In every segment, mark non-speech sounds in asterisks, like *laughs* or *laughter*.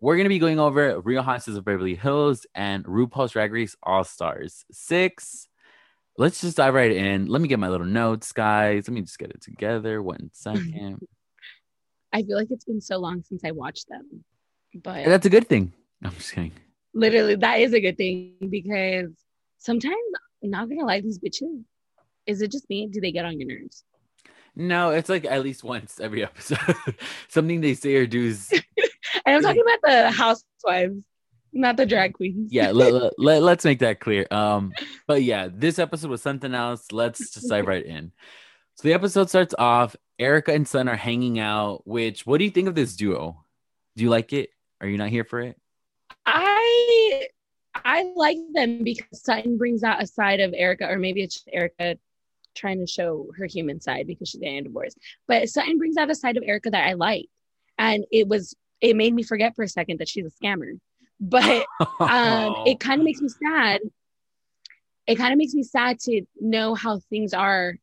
we're gonna be going over Real Housewives of Beverly Hills and RuPaul's Drag Race All Stars six. Let's just dive right in. Let me get my little notes, guys. Let me just get it together. One *laughs* second. I feel like it's been so long since I watched them, but That's a good thing. I'm just kidding. literally that is a good thing because sometimes not gonna lie, these bitches. Is it just me? Do they get on your nerves? No, it's like at least once every episode. *laughs* Something they say or do is *laughs* And I'm talking about the housewives, not the drag queens. yeah. Let, let, *laughs* let, let's make that clear. Um, but yeah, this episode was something else. Let's just dive right in. So the episode starts off. Erika and Sutton are hanging out. Which, what do you think of this duo? Do you like it? Are you not here for it? I I like them because Sutton brings out a side of Erika, or maybe it's just Erika trying to show her human side because she's getting a divorce. But Sutton brings out a side of Erika that I like, and it was it made me forget for a second that she's a scammer. But um, it *laughs* kind of makes me sad. It kind of makes me sad to know how things are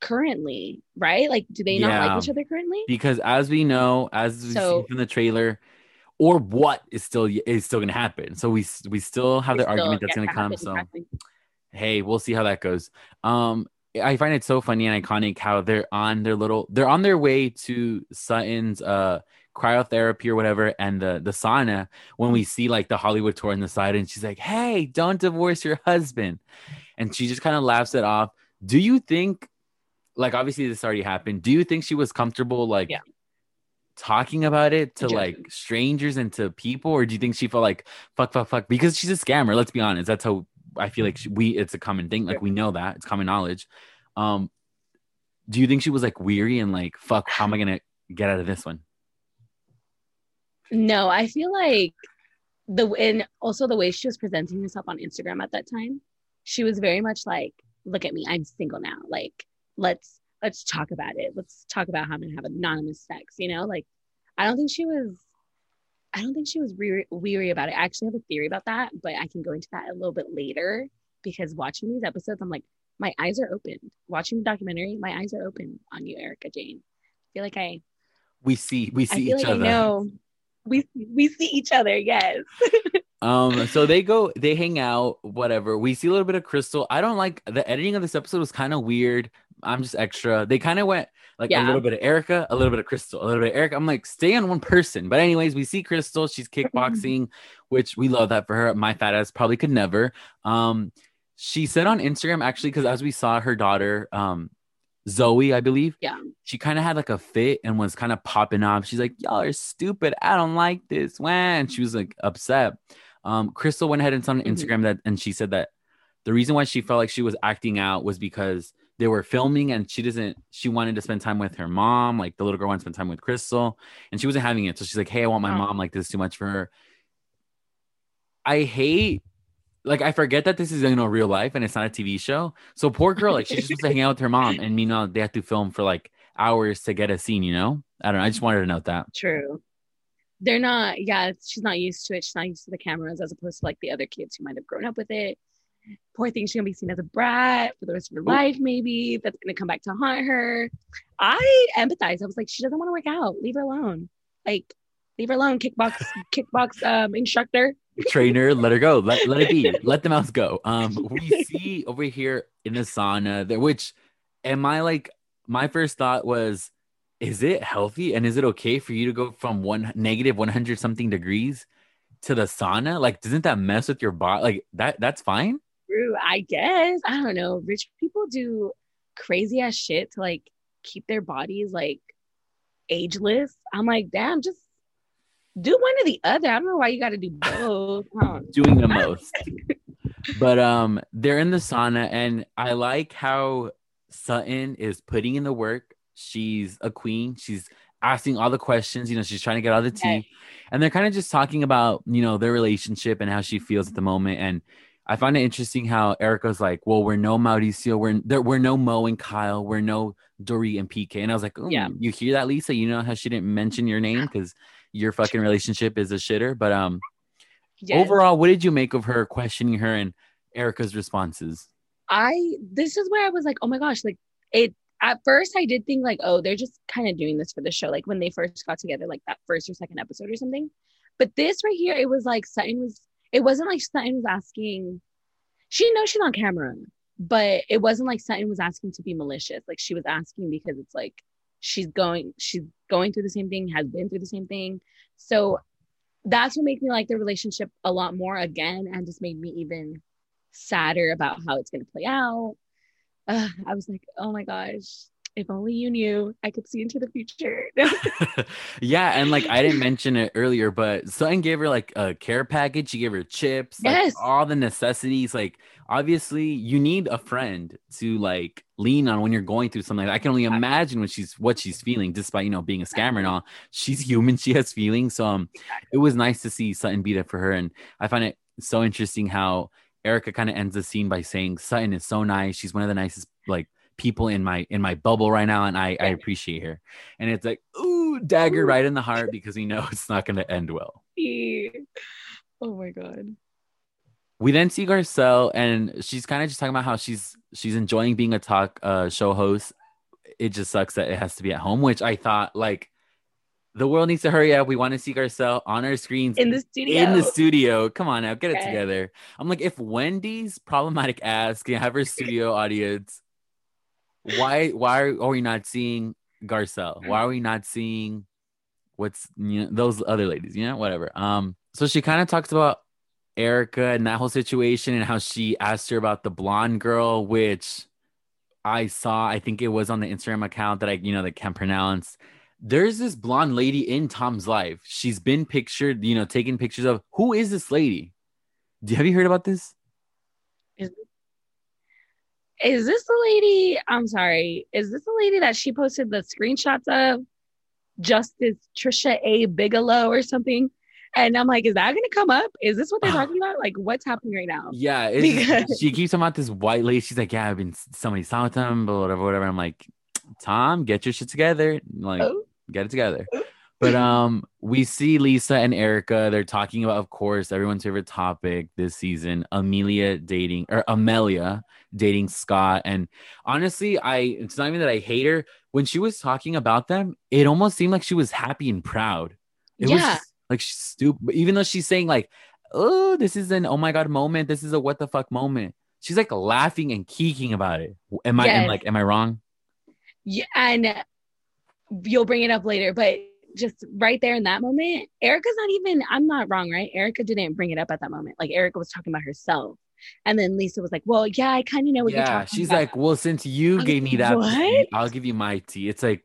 currently, right? Like, do they not Yeah. like each other currently? because as we know, as we So- see from the trailer, or what is still is still going to happen. So we we still have the still argument that's to to come. So exactly. hey, we'll see how that goes. Um, I find it so funny and iconic how they're on their little they're on their way to Sutton's uh cryotherapy or whatever and the the sauna when we see like the Hollywood tour on the side and she's like, Hey, don't divorce your husband. And she just kind of laughs it off. Do you think like obviously this already happened? Do you think she was comfortable like Yeah. talking about it to like strangers and to people, or do you think she felt like fuck, fuck, fuck? Because she's a scammer. Let's be honest. That's how I feel like she, we. It's a common thing. Like we know that it's common knowledge. Um, do you think she was like weary and like fuck? How am I gonna get out of this one? No, I feel like the and also the way she was presenting herself on Instagram at that time, she was very much like, "Look at me, I'm single now. Like, let's let's talk about it. Let's talk about how I'm gonna have anonymous sex." You know, like I don't think she was. I don't think she was weary, weary about it. I actually have a theory about that, but I can go into that a little bit later because watching these episodes, I'm like, my eyes are open. Watching the documentary, my eyes are open on you, Erika Jayne. I feel like I We see we I see feel each like other. I know. We we see each other. Yes. *laughs* Um, so they go, they hang out, whatever. We see a little bit of Crystal. I don't like the editing of this episode was kind of weird. I'm just extra. They kind of went like a little bit of Erika, a little bit of Crystal, a little bit of Erika. I'm like, stay on one person. But anyways, we see Crystal. She's *laughs* kickboxing, which we love that for her. My fat ass probably could never. Um, she said on Instagram actually, because as we saw her daughter, um, Zoe, I believe, Yeah. she kind of had like a fit and was kind of popping off. She's like, "Y'all are stupid. I don't like this." When she was like upset. Um, Crystal went ahead and on Mhm. Instagram that, and she said that the reason why she felt like she was acting out was because they were filming and she doesn't. She wanted to spend time with her mom, like the little girl wanted to spend time with Crystal, and she wasn't having it. So she's like, "Hey, I want my Oh. mom. Like this is too much for her." I hate. Like I forget that this is you know real life and it's not a TV show. So poor girl, like she's just supposed to hang out with her mom, and meanwhile they have to film for like hours to get a scene. You know, I don't know. I just wanted to note that. True. They're not. Yeah. She's not used to it. She's not used to the cameras as opposed to like the other kids who might have grown up with it. Poor thing. She's gonna be seen as a brat for the rest of her Ooh. life. Maybe that's gonna come back to haunt her. I empathize. I was like, she doesn't want to work out. Leave her alone. Like, leave her alone. Kickbox, kickbox um, instructor. Trainer, let her go. Let, let it be. *laughs* Let the mouse go. Um, we see over here in the sauna there, which am I like? My first thought was, is it healthy and is it okay for you to go from one negative one hundred something degrees to the sauna? Like, doesn't that mess with your body? Like that? That's fine. True. I guess. I don't know. Rich people do crazy ass shit to like keep their bodies like ageless. I'm like, damn, just do one or the other. I don't know why you got to do *laughs* both. Doing the most. but um they're in the sauna and I like how Sutton is putting in the work. She's a queen. She's asking all the questions, you know, she's trying to get all the tea. And they're kind of just talking about, you know, their relationship and how she feels at the moment and I find it interesting how Erika's like, "Well, we're no Mauricio, we're there, we're no Mo and Kyle, we're no Dorit and PK." And I was like, "Oh, Yeah. you hear that, Lisa? You know how she didn't mention your name because your fucking relationship is a shitter." But um, Yes. overall, what did you make of her questioning her and Erika's responses? I this is where I was like, oh my gosh, like it at first I did think like, oh, they're just kind of doing this for the show. Like when they first got together, like that first or second episode or something. But this right here, it was like Sutton was. It wasn't like Sutton was asking. She knows she's on camera, but it wasn't like Sutton was asking to be malicious. Like she was asking because it's like she's going she's going through the same thing, has been through the same thing. So that's what made me like the relationship a lot more again and just made me even sadder about how it's going to play out. Uh, I was like, oh my gosh, if only you knew I could see into the future. *laughs* *laughs* yeah, and like I didn't mention it earlier, but Sutton gave her like a care package. She gave her chips, like, Yes. all the necessities. Like obviously, you need a friend to like lean on when you're going through something. I can only imagine what she's what she's feeling, despite you know being a scammer and all. She's human. She has feelings. So um, it was nice to see Sutton be there for her, and I find it so interesting how Erika kind of ends the scene by saying Sutton is so nice. She's one of the nicest like people in my in my bubble right now, and I I appreciate her. And it's like ooh dagger Ooh. right in the heart because we know *laughs* it's not going to end well. *laughs* oh my god. We then see Garcelle, and she's kind of just talking about how she's she's enjoying being a talk uh, show host. It just sucks that it has to be at home, which I thought like the world needs to hurry up. We want to see Garcelle on our screens In the studio. in the studio. Come on now, get it Okay. together. I'm like, if Wendy's problematic ass can have her studio *laughs* audience, why why are we not seeing Garcelle? Why are we not seeing what's you know those other ladies? You know, whatever. Um, so she kind of talks about Erika and that whole situation and how she asked her about the blonde girl, which I saw. I think it was on the Instagram account that I you know that can't pronounce there's this blonde lady in Tom's life. She's been pictured, you know, taking pictures of. Who is this lady? Do have you heard about this? Is this the lady? I'm sorry. Is this the lady that she posted the screenshots of? Justice Trisha A. Bigelow or something? And I'm like, is that going to come up? Is this what they're *sighs* talking about? Like, what's happening right now? Yeah, Because- she keeps talking about this white lady. She's like, yeah, I've been somebody saw with them, but whatever, whatever. I'm like, Tom, get your shit together. Like, Oh. get it together. But um, we see Lisa and Erika. They're talking about, of course, everyone's favorite topic this season: Amelia dating or Amelia dating Scott. And honestly, I it's not even that I hate her. When she was talking about them, it almost seemed like she was happy and proud. It was Yeah. just, like she's stupid. Even though she's saying like, "Oh, this is an oh my god moment. This is a what the fuck moment." She's like laughing and keeking about it. Am I am like am I wrong? Yeah, and you'll bring it up later, but just right there in that moment, Erika's not even, I'm not wrong, right? Erika didn't bring it up at that moment. Like Erika was talking about herself. And then Lisa was like, Well, yeah, I kind of know what you're yeah, talking she's about. like, well, since you I'm gave me that, tea, I'll give you my tea. It's like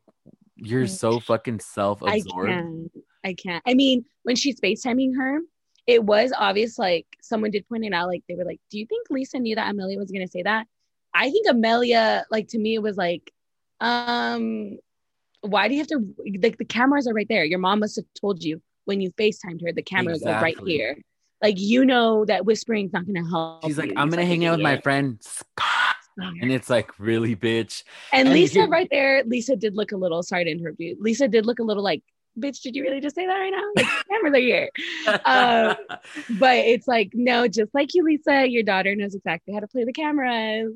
you're so fucking I self-absorbed. can't. I can't. I mean, when she's FaceTiming her, it was obvious, like someone did point it out, like they were like, Do you think Lisa knew that Amelia was gonna say that? I think Amelia, like to me, it was like, um, why do you have to like the cameras are right there? Your mom must have told you when you FaceTimed her, the cameras are right here. Like you know that whispering's not gonna help. She's like, you. I'm gonna like hang out with my friend Scott, and it's like, really, bitch. And And Lisa right there, Lisa did look a little, sorry to interrupt you. Lisa did look a little like, bitch, did you really just say that right now? Like, *laughs* cameras are here. Um, *laughs* But it's like, no, just like you, Lisa, your daughter knows exactly how to play the cameras.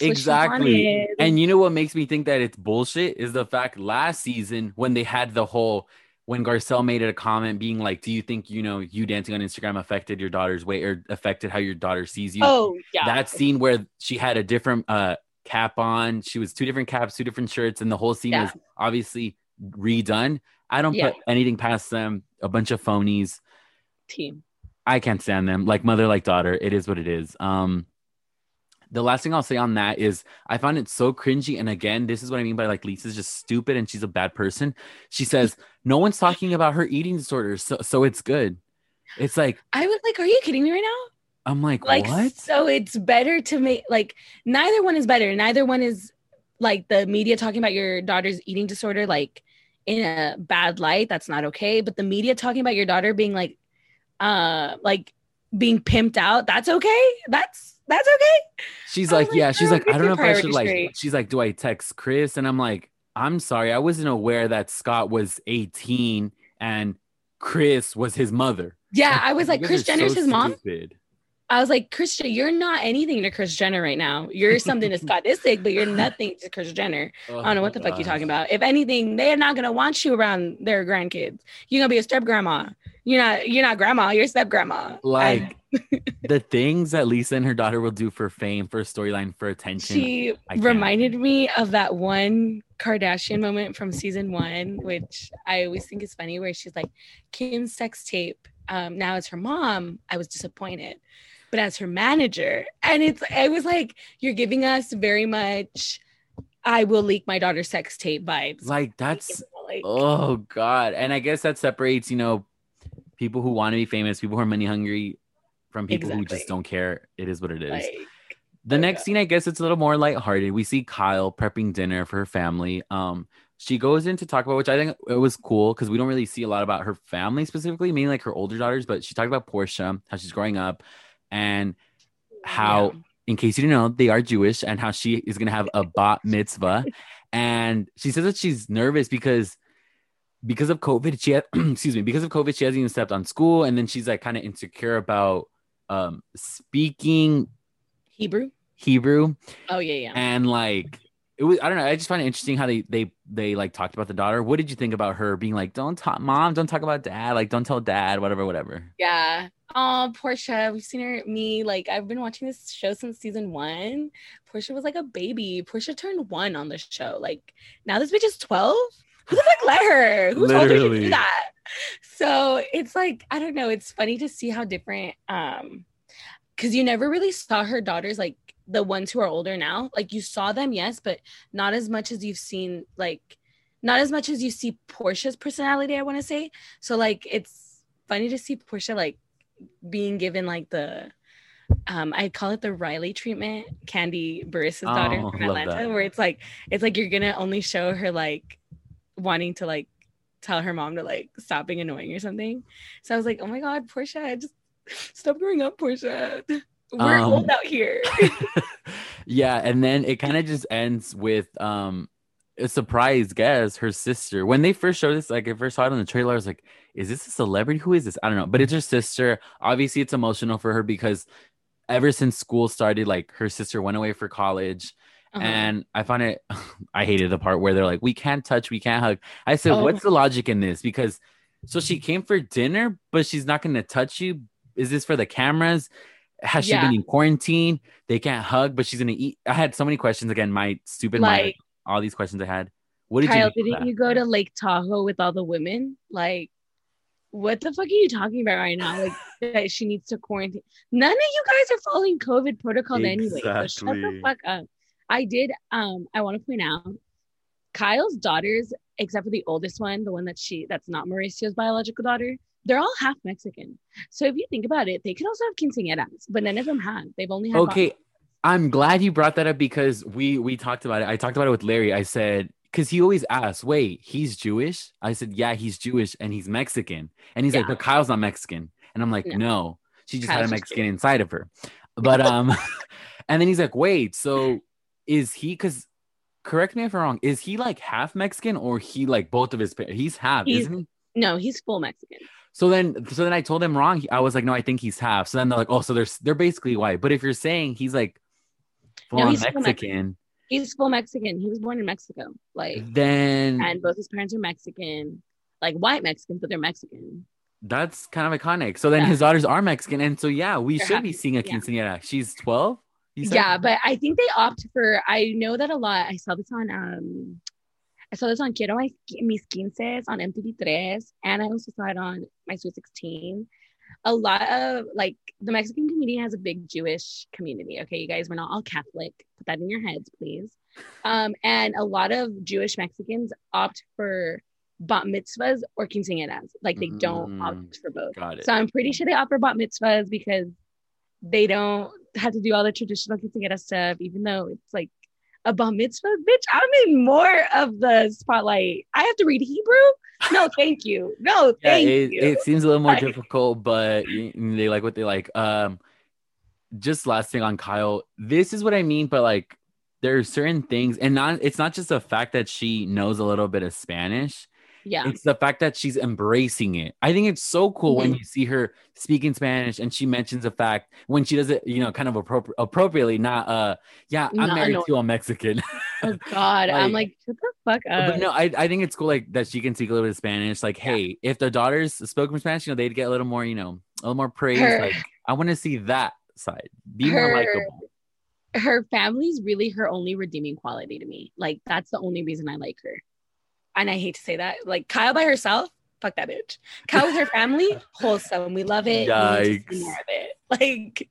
Exactly. And you know what makes me think that it's bullshit is the fact last season when they had the whole when Garcelle made it a comment being like, "Do you think you know you dancing on Instagram affected your daughter's weight or affected how your daughter sees you?" oh, yeah. that scene where she had a different uh cap on she was two different caps two different shirts and the whole scene Yeah. was obviously redone i don't Yeah. put anything past them a bunch of phonies team. i can't stand them like mother like daughter it is what it is um the last thing i'll say on that is i found it so cringy and again this is what i mean by like lisa's just stupid and she's a bad person she says no one's talking about her eating disorders so, so it's good it's like I was like, are you kidding me right now? i'm like, Like, what so it's better to make, like, neither one is better. Neither one is like the media talking about your daughter's eating disorder, like, in a bad light. That's not okay. But the media talking about your daughter being like, uh, like, being pimped out, that's okay. That's that's okay. She's oh like, like, yeah. She's like, I don't know if I should like. straight. She's like, do I text Kris? And I'm like, I'm sorry, I wasn't aware that Scott was 18 and Kris was his mother. Yeah, I was like, Kris are so Jenner's his mom. stupid. I was like, Kris, you're not anything to Kris Jenner right now. You're something to Scott Disick, but you're *laughs* nothing to Kris Jenner. Oh I don't know what the fuck you're talking about. If anything, they're not gonna want you around their grandkids. You're gonna be a step grandma. you're not you're not grandma, you're step grandma. Like the things that Lisa and her daughter will do for fame, for storyline, for attention. She reminded me of that one Kardashian moment from season one, which I always think is funny, where she's like, Kim's sex tape. Um, now as her mom, I was disappointed. But as her manager, and it's I was like, you're giving us very much I will leak my daughter's sex tape vibes. Like that's like, oh god. And I guess that separates, you know, people who want to be famous, people who are money hungry from people exactly. who just don't care. It is what it is. Like, the next scene, I guess it's a little more lighthearted. We see Kyle prepping dinner for her family. Um, she goes in to talk about which I think it was cool because we don't really see a lot about her family specifically, mainly like her older daughters, but she talked about Portia, how she's growing up, and how yeah in case you didn't know, they are Jewish and how she is going to have a bat mitzvah. *laughs* And she says that she's nervous because because of COVID, she had, *clears throat* excuse me, because of COVID, she hasn't even stepped on school. And then she's like kind of insecure about um speaking Hebrew. Hebrew. Oh yeah, yeah. And like it was I don't know, I just find it interesting how they they they like talked about the daughter. What did you think about her being like, Don't talk mom, don't talk about dad, like don't tell dad, whatever, whatever. Yeah. Oh, Portia, we've seen her, me, like, I've been watching this show since season one. Portia was like a baby. Portia turned one on the show. Like, now this bitch is 12. Who the fuck let her? Who told her to do that? So it's like, I don't know. It's funny to see how different, um, because you never really saw her daughters, like, the ones who are older now. Like, you saw them, yes, but not as much as you've seen, like, not as much as you see portia's personality, I want to say. So, like, it's funny to see portia like, being given like the um I call it the Riley treatment, Kandi Burruss's oh, daughter from Atlanta, that. where it's like it's like you're gonna only show her like wanting to like tell her mom to like stop being annoying or something. So I was like, oh my god, Portia, just *laughs* stop growing up, Portia. We're um, old out here. *laughs* yeah, and then it kind of just ends with um a surprise guest, her sister. When they first showed this, like I first saw it on the trailer, I was like, is this a celebrity? Who is this? I don't know. But it's her sister. Obviously, it's emotional for her because ever since school started, like her sister went away for college. Uh-huh. And I find it, *laughs* I hated the part where they're like, we can't touch, we can't hug. I said, oh. what's the logic in this? Because so she came for dinner, but she's not going to touch you. Is this for the cameras? Has yeah. she been in quarantine? They can't hug, but she's going to eat. I had so many questions. Again, my stupid like, mind all these questions I had. What did Kyle, you didn't you go to Lake Tahoe with all the women? Like, what the fuck are you talking about right now? Like *laughs* that she needs to quarantine. None of you guys are following COVID protocol exactly. anyway. So shut the fuck up. I did um I want to point out Kyle's daughters, except for the oldest one, the one that she that's not Mauricio's biological daughter, they're all half Mexican. So if you think about it, they could also have quinceañeras, but none of them have. They've only had okay. I'm glad you brought that up because we we talked about it. I talked about it with Larry. I said because he always asks, "Wait, he's Jewish?" I said, "Yeah, he's Jewish and he's Mexican." And he's yeah. like, "But Kyle's not Mexican." And I'm like, "No, no she just Kyle's had a Mexican inside of her." But um, *laughs* and then he's like, "Wait, so is he? Because correct me if I'm wrong. Is he like half Mexican or he like both of his parents? He's half, he's, isn't he? No, he's full Mexican. So then, so then I told him wrong. I was like, no, I think he's half. So then they're like, oh, so they're they're basically white. But if you're saying he's like full no, he's Mexican. Mexican. He's full Mexican. He was born in Mexico. Like then and both his parents are Mexican. Like white Mexicans, but they're Mexican. That's kind of iconic. So then yeah. his daughters are Mexican. And so yeah, we they're should happy. be seeing a quinceañera. Yeah. She's 12. Yeah, but I think they opt for I know that a lot. I saw this on um I saw this on Quiero Mis Quinces on MTV3, and I also saw it on My Sweet 16 a lot of like the Mexican community has a big Jewish community. Okay, you guys, we're not all Catholic. Put that in your heads, please. Um, and a lot of Jewish Mexicans opt for bat mitzvahs or quinceañeras. Like they don't mm, opt for both. So I'm pretty sure they opt for bat mitzvahs because they don't have to do all the traditional quinceañera stuff, even though it's like a bar mitzvah, bitch. I'm in more of the spotlight. I have to read Hebrew. No, thank you. No, *laughs* thank yeah, it, you. It seems a little more *laughs* like, difficult, but they like what they like. Um, just last thing on Kyle. This is what I mean, but like there are certain things, and not it's not just the fact that she knows a little bit of Spanish. Yeah. It's the fact that she's embracing it. I think it's so cool when Mhm. you see her speaking Spanish and she mentions the fact when she does it, you know, kind of appropri- appropriately, not uh yeah, I'm Not married annoying. to a Mexican. *laughs* Oh God. I'm Like- like, shut the fuck up. but no, I, I think it's cool like that she can speak a little bit of Spanish. Like, hey, if the daughters spoke Spanish, you know, they'd get a little more, you know, a little more praise. Her- like, I want to see that side. Be more likable. her family's really her only redeeming quality to me. Like that's the only reason I like her. And I hate to say that. Like Kyle by herself, fuck that bitch. Kyle with her family, *laughs* wholesome. We love it. We to see more of it. Like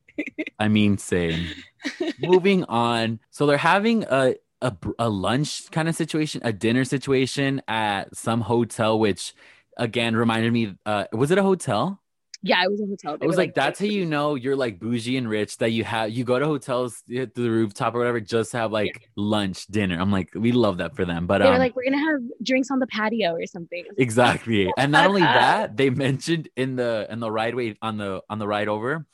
I mean, same. *laughs* Moving on. So they're having a, a a lunch kind of situation, a dinner situation at some hotel, which again reminded me. Uh, was it a hotel? Yeah, it was a hotel. They It was were like, that's how you know you're like bougie and rich that you have you go to hotels hit the rooftop or whatever just to have like lunch dinner. I'm like we love that for them, but they um, were like, we're gonna have drinks on the patio or something. exactly. And not only *laughs* that, they mentioned in the in the ride way on the on the ride over,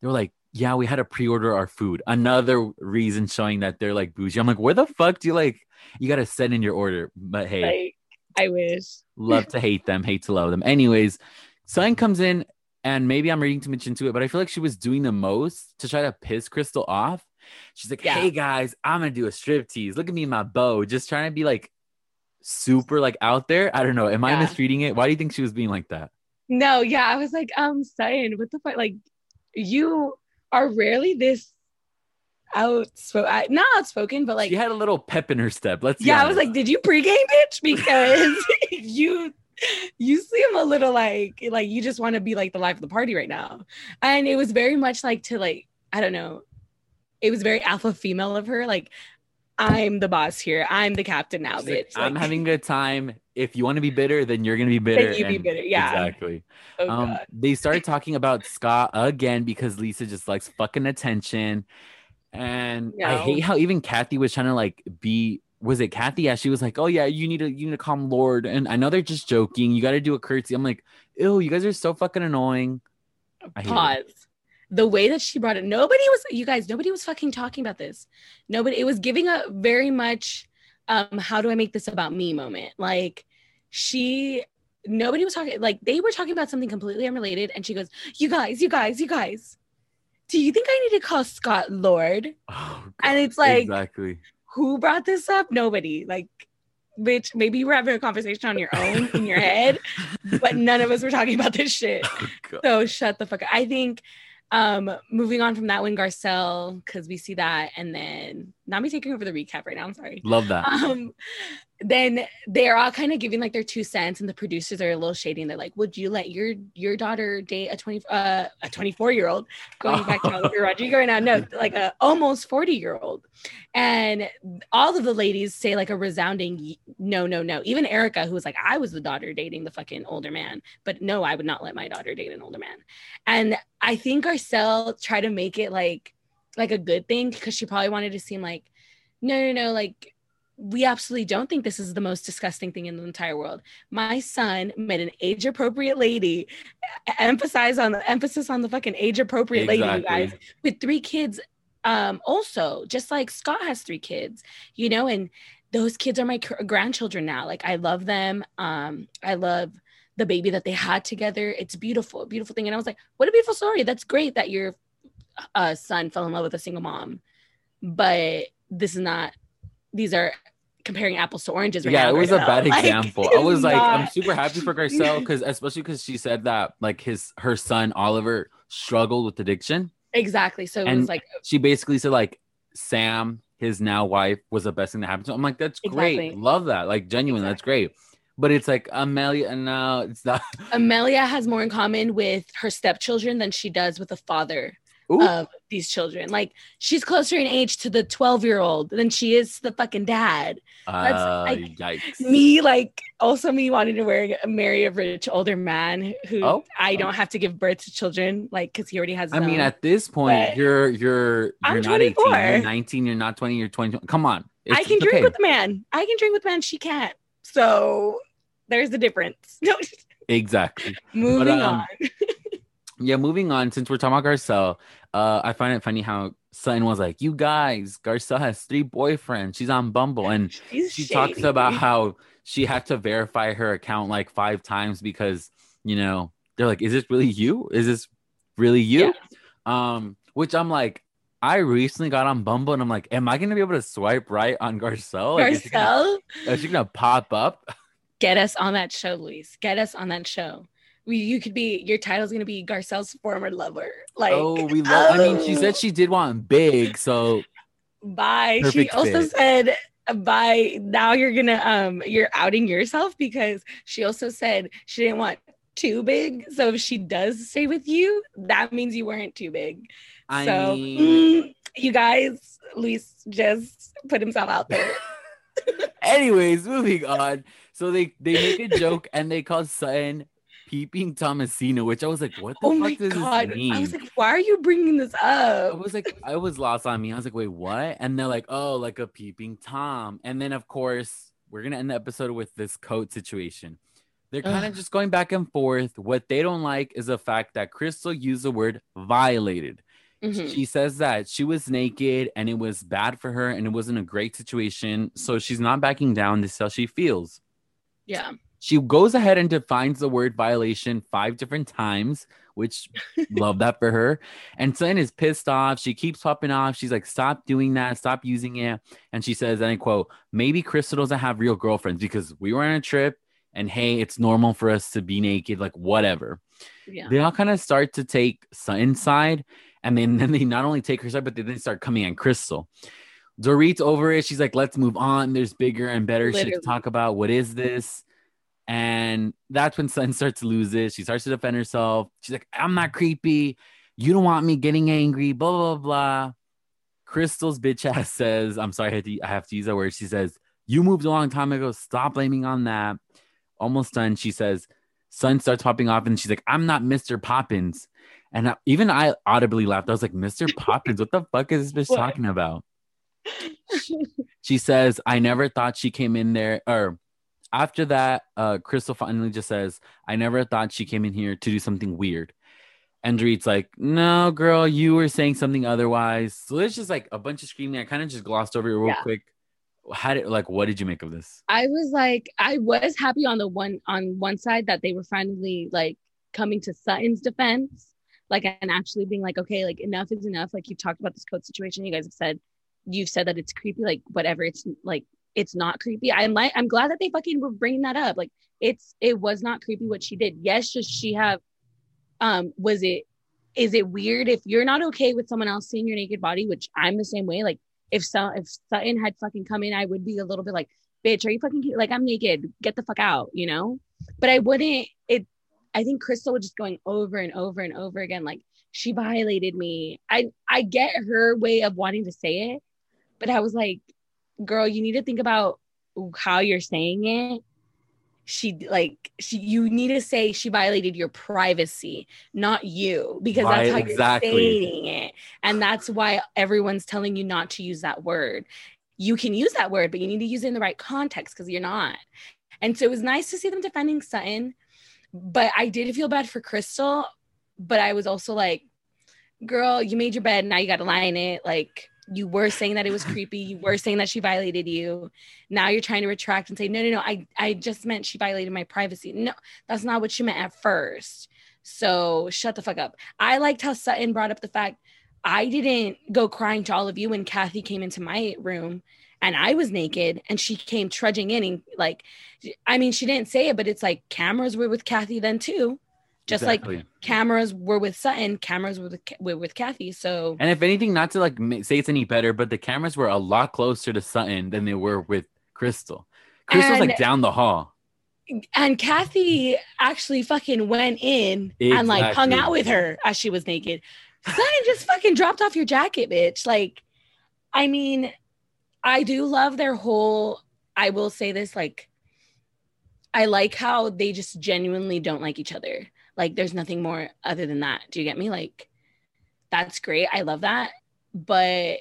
they were like, yeah, we had to pre-order our food. Another reason showing that they're like bougie. I'm like, where the fuck do you like? You got to send in your order. But hey, Like, I wish. love to hate them, hate to love them. Anyways, Sutton comes in, and maybe I'm reading too much into it, but I feel like she was doing the most to try to piss Crystal off. She's like, Yeah. "Hey guys, I'm gonna do a strip tease. Look at me in my bow." Just trying to be like super like out there. I don't know. Am I Yeah. misreading it? Why do you think she was being like that? No, yeah, I was like, um, Sutton, what the fuck? Like, you are rarely this outspoken, not outspoken, but like, she had a little pep in her step. Let's. yeah, I was like, did you pregame, bitch? *laughs* Because *laughs* you, you seem a little like, like you just want to be like the life of the party right now, and it was very much like to like, I don't know, it was very alpha female of her, like. I'm the boss here. I'm the captain now, She's like, bitch. I'm having a good time. If you want to be bitter, then you're gonna be bitter. you be bitter. Yeah. exactly. oh, um, they started talking about Scott again because Lisa just likes fucking attention, and I hate how even Kathy was trying to like be. Was it Kathy? Yeah, she was like, "Oh yeah, you need to you need to calm Lord." And I know they're just joking. You got to do a curtsy. I'm like, "Ew, you guys are so fucking annoying." Pause. The way that she brought it, nobody was, you guys, nobody was fucking talking about this. Nobody, it was giving a very much, um, how do I make this about me moment. Like, she, nobody was talking, like, they were talking about something completely unrelated. And she goes, You guys, you guys, you guys, do you think I need to call Scott Lord? Oh, And it's like, exactly. Who brought this up? Nobody. Like, bitch, maybe you were having a conversation on your own in your head, but none of us were talking about this shit. *laughs* Oh, So shut the fuck up. I think um moving on from that one, Garcelle, because we see that, and then not me taking over the recap right now. I'm sorry. Love that. Um, then they're all kind of giving like their two cents, and the producers are a little shady, and they're like, "Would you let your your daughter date a twenty uh a twenty four year old?" Going back to *laughs* Olivia Rodrigo right now, no, like a almost forty year old, and all of the ladies say like a resounding no, no, no. Even Erika, who was like, "I was the daughter dating the fucking older man," but no, I would not let my daughter date an older man. And I think Garcelle tried to make it like like a good thing because she probably wanted to seem like, no, no, no, like we absolutely don't think this is the most disgusting thing in the entire world. My son met an age appropriate lady. Emphasize on the emphasis on the fucking age appropriate lady, you guys, with three kids. Um, also, just like Scott has three kids, you know, and those kids are my cr- grandchildren now. Like I love them. Um, I love the baby that they had together. It's beautiful, beautiful thing. And I was like, what a beautiful story. That's great that your uh, son fell in love with a single mom, but this is not. These are comparing apples to oranges. Right yeah, now, it was a bad *laughs* Like, example. I was like, I'm super happy for Garcelle because, especially because she said that like his her son Oliver struggled with addiction. exactly. So it And- was like She basically said like Sam, his now wife, was the best thing that happened to him. I'm like, that's great, love that, like genuine, that's great. But it's like Amelia, no, it's not. Amelia has more in common with her stepchildren than she does with a father Ooh. of these children. Like she's closer in age to the 12 year old than she is to the fucking dad. Uh, like, yikes. Me, like, also me wanting to wear, marry a rich older man who Oh. I don't have to give birth to children, like, because he already has. I mean, own. at this point, But- you're you're you're I'm not 18, you're 19, you're not 20, you're 20. Come on, I can it's drink okay. with the man. I can drink with the man. She can't. So there's the difference. *laughs* No, exactly. moving um, on. *laughs* yeah, moving on. Since we're talking about Garcelle, uh, I find it funny how Sutton was like, "You guys, Garcelle has three boyfriends. She's on Bumble, and *laughs* She's she shady. talks about how she had to verify her account like five times because you know they're like, "Is this really you? Is this really you?" Um, which I'm like, I recently got on Bumble, and I'm like, "Am I gonna be able to swipe right on Garcelle? Like, is she gonna, Garcelle, is she gonna pop up?" *laughs* get us on that show, Luis. Get us on that show. You could be your title's gonna be Garcelle's former lover. Like, oh, we love. I mean, she oh. said she did want big, so Bye. She also fit. said bye. Now you're gonna um you're outing yourself because she also said she didn't want too big. So if she does stay with you, that means you weren't too big. I so mean. mm, you guys, Luis just put himself out there. *laughs* *laughs* Anyways, moving on. So they they make a joke and they call Sutton peeping Thomasina, which I was like, what the oh fuck does god. this mean? I was like, why are you bringing this up? I was like, I was lost on me. I was like, wait, what? And they're like, oh, like a peeping Tom. And then of course, we're gonna end the episode with this coat situation. They're kind of just going back and forth. What they don't like is the fact that Crystal used the word violated. Mhm. She says that she was naked and it was bad for her and it wasn't a great situation. So she's not backing down. This is how she feels. Yeah. She goes ahead and defines the word violation five different times, which *laughs* love that for her. And Sutton is pissed off. She keeps popping off. She's like, stop doing that, stop using it. And she says, and I quote, maybe Crystal doesn't have real girlfriends because we were on a trip and hey, it's normal for us to be naked, like whatever. Yeah. They all kind of start to take Sutton's side, and then, *laughs* then they not only take her side, but they then start coming on Crystal. Dorit's over it. She's like, let's move on. There's bigger and better shit Literally. to talk about. What is this? And that's when Sutton starts to lose it. She starts to defend herself. She's like, I'm not creepy. You don't want me getting angry, blah, blah, blah. Crystal's bitch ass says, I'm sorry, I, had to, I have to use that word. She says, You moved a long time ago. Stop blaming on that. Almost done. She says, Sutton starts popping off and she's like, I'm not Mr. Poppins. And I, even I audibly laughed. I was like, Mr. *laughs* Poppins, what the fuck is this bitch What? talking about? *laughs* She says, I never thought she came in there. Or after that, uh, Crystal finally just says, I never thought she came in here to do something weird. And Dorit's like, No, girl, you were saying something otherwise. So it's just like a bunch of screaming. I kind of just glossed over it real Yeah. quick. How did like what did you make of this? I was like, I was happy on the one on one side that they were finally like coming to Sutton's defense, like and actually being like, okay, like enough is enough. Like you've talked about this code situation. You guys have said, you've said that it's creepy. Like whatever, it's like it's not creepy. I'm like, I'm glad that they fucking were bringing that up. Like it's it was not creepy what she did. Yes, does she have? Um, was it? Is it weird if you're not okay with someone else seeing your naked body? Which I'm the same way. Like if so if Sutton had fucking come in, I would be a little bit like, bitch, are you fucking like I'm naked, get the fuck out, you know? But I wouldn't it I think Crystal was just going over and over and over again, like she violated me. I I get her way of wanting to say it, but I was like, girl, you need to think about how you're saying it. She like she you need to say she violated your privacy, not you, because that's how exactly. you're saying it. And that's why everyone's telling you not to use that word. You can use that word, but you need to use it in the right context because you're not. And so it was nice to see them defending Sutton, but I did feel bad for Crystal. But I was also like, girl, you made your bed, now you got to lie in it. Like, you were saying that it was creepy. You were saying that she violated you. Now you're trying to retract and say, no, no, no, I, I just meant she violated my privacy. No, that's not what she meant at first. So shut the fuck up. I liked how Sutton brought up the fact I didn't go crying to all of you when Kathy came into my room and I was naked and she came trudging in and like, I mean, she didn't say it, but it's like cameras were with Kathy then too. Just like cameras were with Sutton, cameras were with, were with Kathy. So And if anything, not to like say it's any better, but the cameras were a lot closer to Sutton than they were with Crystal. Crystal's like down the hall. and Kathy actually fucking went in and like hung out with her as she was naked. Sutton just fucking dropped off your jacket, bitch. Like, I mean, I do love their whole. I will say this, like, I like how they just genuinely don't like each other. Like, there's nothing more other than that. Do you get me? Like, that's great. I love that. But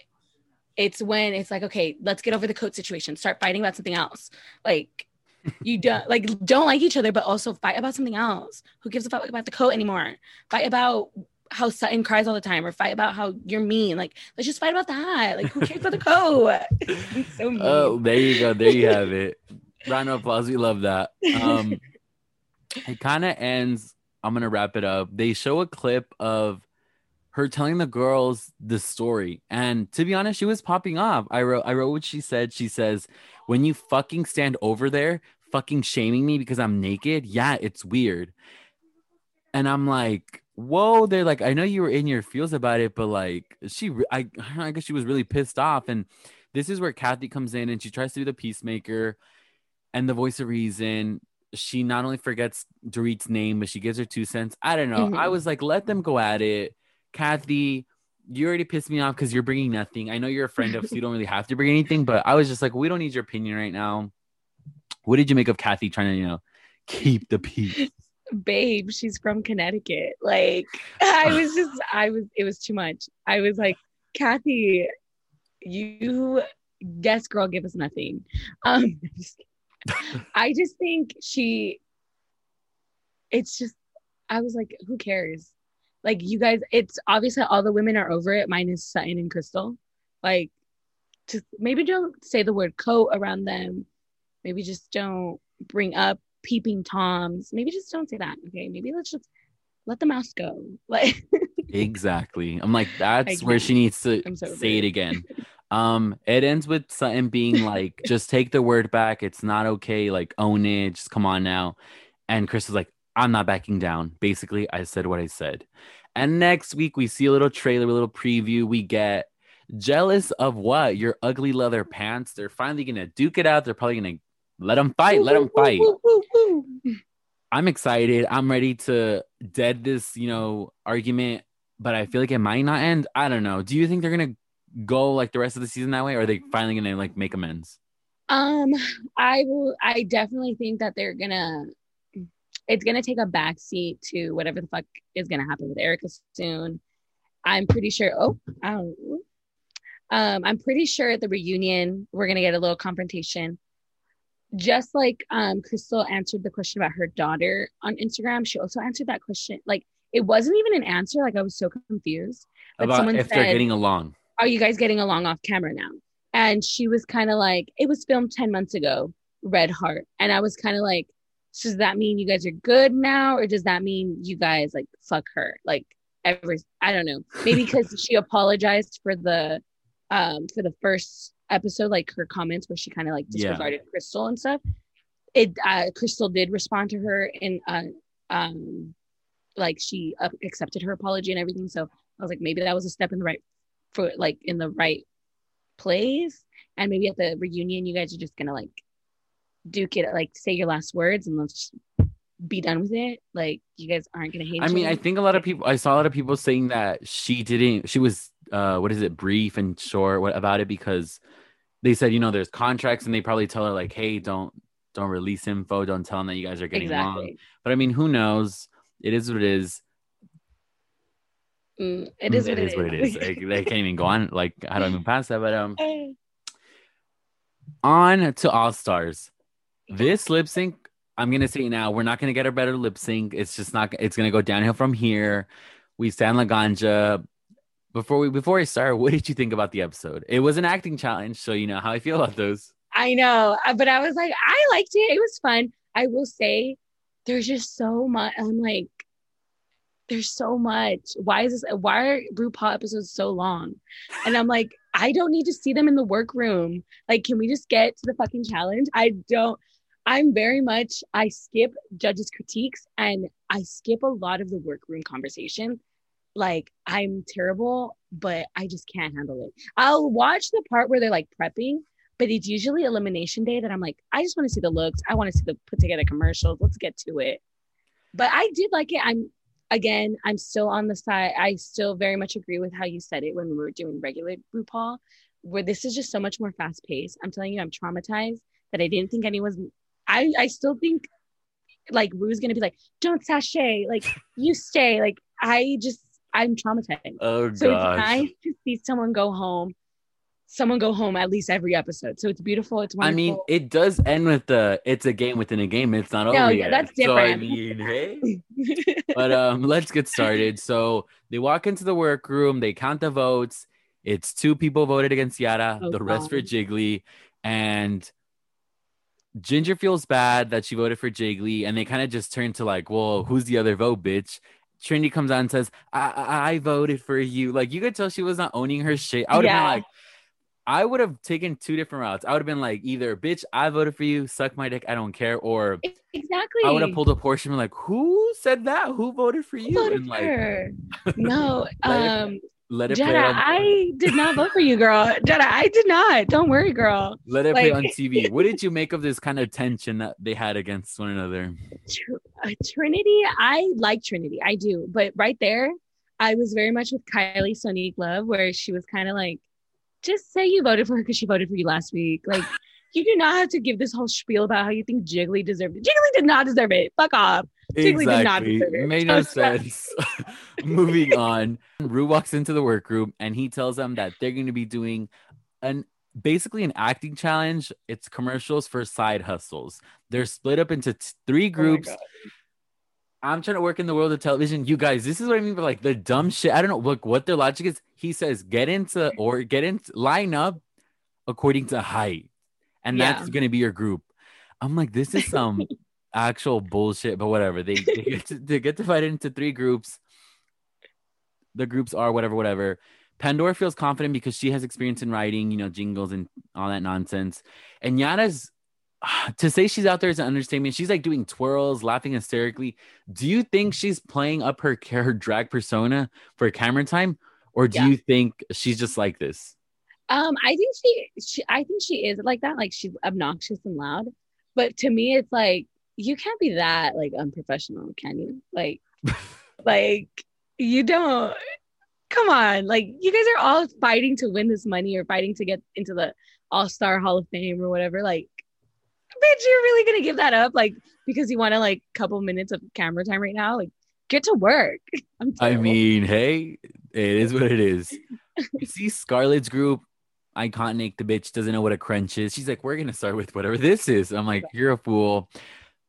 it's when it's like, okay, let's get over the coat situation. Start fighting about something else. Like, you *laughs* don't like don't like each other, but also fight about something else. Who gives a fuck about the coat anymore? Fight about how Sutton cries all the time, or fight about how you're mean. Like, let's just fight about that. Like, who cares about the coat? *laughs* so mean. Oh, there you go. There you have it. Round of applause. We love that. Um, it kind of ends. I'm gonna wrap it up. They show a clip of her telling the girls the story, and to be honest, she was popping off. I wrote. I wrote what she said. She says, "When you fucking stand over there, fucking shaming me because I'm naked. Yeah, it's weird." And I'm like, whoa they're like i know you were in your feels about it but like she i *laughs* i guess she was really pissed off and this is where kathy comes in and she tries to be the peacemaker and the voice of reason she not only forgets Dorit's name but she gives her two cents i don't know Mhm. i was like let them go at it kathy you already pissed me off because you're bringing nothing i know you're a friend of so you don't really have to bring anything but i was just like we don't need your opinion right now what did you make of kathy trying to you know keep the peace babe, she's from Connecticut. Like, I *laughs* was just, I was, it was too much. I was like, Kathy, you, yes, girl, give us nothing. Um, *laughs* just- *laughs* I just think she, it's just, I was like, who cares? Like, you guys, it's obviously all the women are over it, minus Sutton and Crystal. Like, just maybe don't say the word coat around them. Maybe just don't bring up peeping toms. Maybe just don't say that. Okay. Maybe let's just let the mouse go. *laughs* Like Exactly. I'm like, that's where she needs to so say it again. *laughs* Um, it ends with Sutton being like, *laughs* just take the word back. It's not okay. Like, own it. Just come on now. And Chris is like, I'm not backing down. Basically, I said what I said. And next week, we see a little trailer, a little preview. We get jealous of what? Your ugly leather pants. They're finally going to duke it out. They're probably going to let them fight. Let them fight. I'm excited. I'm ready to dead this, you know, argument, but I feel like it might not end. I don't know. Do you think they're gonna go like the rest of the season that way, or are they finally gonna like make amends? Um, I will. I definitely think that they're gonna. It's gonna take a backseat to whatever the fuck is gonna happen with Erika soon. I'm pretty sure. Oh, oh. Um, I'm pretty sure at the reunion we're gonna get a little confrontation. Just like um, Crystal answered the question about her daughter on Instagram, she also answered that question. Like it wasn't even an answer. Like I was so confused. But About someone if they're said- getting along. Are you guys getting along off camera now? And she was kind of like, it was filmed 10 months ago, Red Heart. And I was kind of like, so does that mean you guys are good now? Or does that mean you guys like fuck her? Like every, I don't know. Maybe *laughs* because she apologized for the, um, for the first episode, like her comments where she kind of like Yeah. disregarded Crystal and stuff. It, uh, Crystal did respond to her in, uh, um, like she uh, accepted her apology and everything. So I was like, maybe that was a step in the right for like in the right place and maybe at the reunion you guys are just gonna like duke it like say your last words and let's just be done with it like you guys aren't gonna hate I mean, I think a lot of people. I saw a lot of people saying that she didn't. She was, uh, what is it, brief and short what, about it because they said, you know, there's contracts, and they probably tell her like, hey, don't don't release info, don't tell them that you guys are getting along. But I mean, who knows? It is what it is. Mm, it is what it is what it is. They, *laughs* can't even go on. Like, how do I move past that? But um, *laughs* on to All Stars. This lip sync, I'm gonna say now, we're not gonna get a better lip sync. It's just not. It's gonna go downhill from here. We stand La Ganja. Before we before I start, what did you think about the episode? It was an acting challenge, so you know how I feel about those. I know, uh, but I was like, I liked it. It was fun. I will say, there's just so much. I'm like, there's so much. Why is this? Why are RuPaul episodes so long? And I'm like, I don't need to see them in the workroom. Like, can we just get to the fucking challenge? I don't. I'm very much. I skip judges' critiques and I skip a lot of the workroom conversation. Like, I'm terrible, but I just can't handle it. I'll watch the part where they're like prepping, but it's usually elimination day that I'm like, I just want to see the looks. I want to see the put together commercials. Let's get to it. But I did like it. I'm again, I'm still on the side. I still very much agree with how you said it when we were doing regular RuPaul, where this is just so much more fast paced. I'm telling you, I'm traumatized that I didn't think anyone's. I I still think like Ru's gonna be like, don't sashay, like you stay. Like I just I'm traumatized. Oh So gosh. it's nice to see someone go home someone go home at least every episode. So it's beautiful. It's wonderful. I mean, it does end with the it's a game within a game. It's not No, over yeah, yet. that's So I different. mean, hey. *laughs* but um, let's get started. So they walk into the workroom. They count the votes. It's two people voted against Yara, Oh, the rest for Jiggly, and Ginger feels bad that she voted for Jiggly, and they kind of just turn to like, "Well, who's the other vote, bitch?" Trinity comes out and says, I-, I I voted for you." Like you could tell she was not owning her shit. I would have Yeah. been like. I would have taken two different routes. I would have been like, either, bitch, I voted for you, suck my dick, I don't care, or exactly. I would have pulled a portion and like, who said that? Who voted for you? voted and like her. No, *laughs* Let it- um, let it play on I *laughs* did not vote for you, girl. Jenna, I did not. Don't worry, girl. let it play on TV. What did you make of this kind of tension that they had against one another? Uh, Trinity, I like Trinity, I do, but right there, I was very much with Kylie Sonique Love, where she was kind of like, just say you voted for her because she voted for you last week. Like, *laughs* you do not have to give this whole spiel about how you think Jiggly deserved it. Jiggly did not deserve it. Fuck off. Jiggly did not deserve it. Made no sense. *laughs* Moving on. Rue walks into the workroom and he tells them that they're going to be doing an basically an acting challenge. It's commercials for side hustles. They're split up into t- three Oh groups. God. I'm trying to work in the world of television. You guys, this is what I mean by like the dumb shit. I don't know. Look, what their logic is. He says, get into or get into line up according to height, and Yeah. that's going to be your group. I'm like, this is some *laughs* actual bullshit, but whatever. They, they, get to, they get divided into three groups. The groups are whatever, whatever. Pandora feels confident because she has experience in writing, you know, jingles and all that nonsense. And Yara's *sighs* to say she's out there is an understatement. She's like doing twirls, laughing hysterically. Do you think she's playing up her her drag persona for camera time, or do Yeah. you think she's just like this? Um, I think she, she, I think she is like that. Like she's obnoxious and loud. But to me, it's like you can't be that like unprofessional, can you? Like, *laughs* like you don't. Come on, like you guys are all fighting to win this money or fighting to get into the All Star Hall of Fame or whatever. Like, bitch, you're really gonna give that up? Like because you want to like couple minutes of camera time right now? Like, get to work. *laughs* I'm I mean, hey, it is what it is. *laughs* You see Scarlet's group, iconic. The bitch doesn't know what a crunch is. She's like, we're gonna start with whatever this is. I'm like, you're a fool.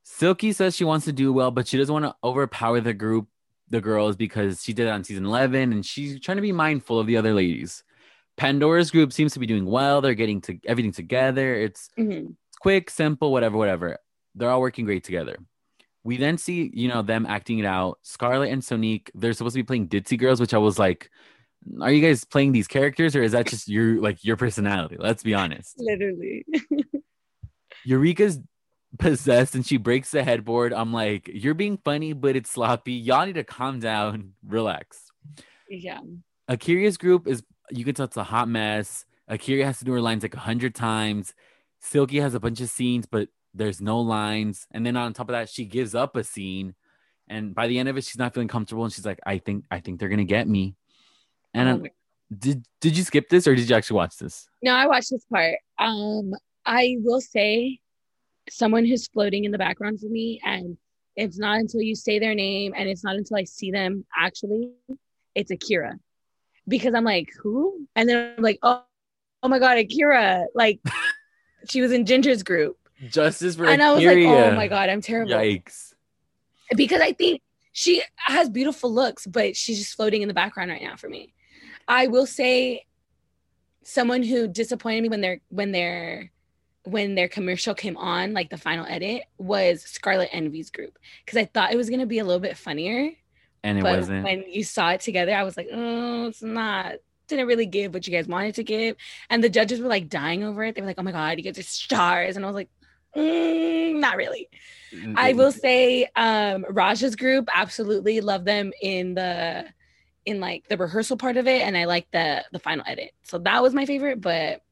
Silky says she wants to do well, but she doesn't want to overpower the group, the girls, because she did it on season 11, and she's trying to be mindful of the other ladies. Pandora's group seems to be doing well. They're getting to everything together. It's Mhm. Quick, simple, whatever, whatever. They're all working great together. We then see, you know, them acting it out. Scarlet and Sonique, they're supposed to be playing ditzy girls, which I was like, are you guys playing these characters or is that just your like your personality? Let's be honest. literally. *laughs* Eureka's possessed and she breaks the headboard. I'm like, you're being funny, but it's sloppy. Y'all need to calm down, *laughs* relax. yeah. A'keria's group is you can tell it's a hot mess. A'keria has to do her lines like a hundred times. Silky has a bunch of scenes, but there's no lines. And then on top of that, she gives up a scene. And by the end of it, she's not feeling comfortable. And she's like, I think I think they're gonna get me. And um, did did you skip this or did you actually watch this? No, I watched this part. Um, I will say someone who's floating in the background for me, and it's not until you say their name and it's not until I see them actually, it's A'keria. Because I'm like, who? And then I'm like, oh, oh my god, A'keria. Like *laughs* she was in Ginger's group. Justice for And I was like, oh my god, I'm terrible. Yikes. because I think she has beautiful looks, but she's just floating in the background right now for me. I will say someone who disappointed me when their when their when their commercial came on, like the final edit, was Scarlet Envy's group. Because I thought it was gonna be a little bit funnier. And it but wasn't. when you saw it together, I was like, oh, it's not didn't really give what you guys wanted to give. And the judges were like dying over it. They were like, oh my god, you guys are stars. And I was like, mm, not really. I will say um Raja's group absolutely love them in the in like the rehearsal part of it and I like the the final edit. So that was my favorite, but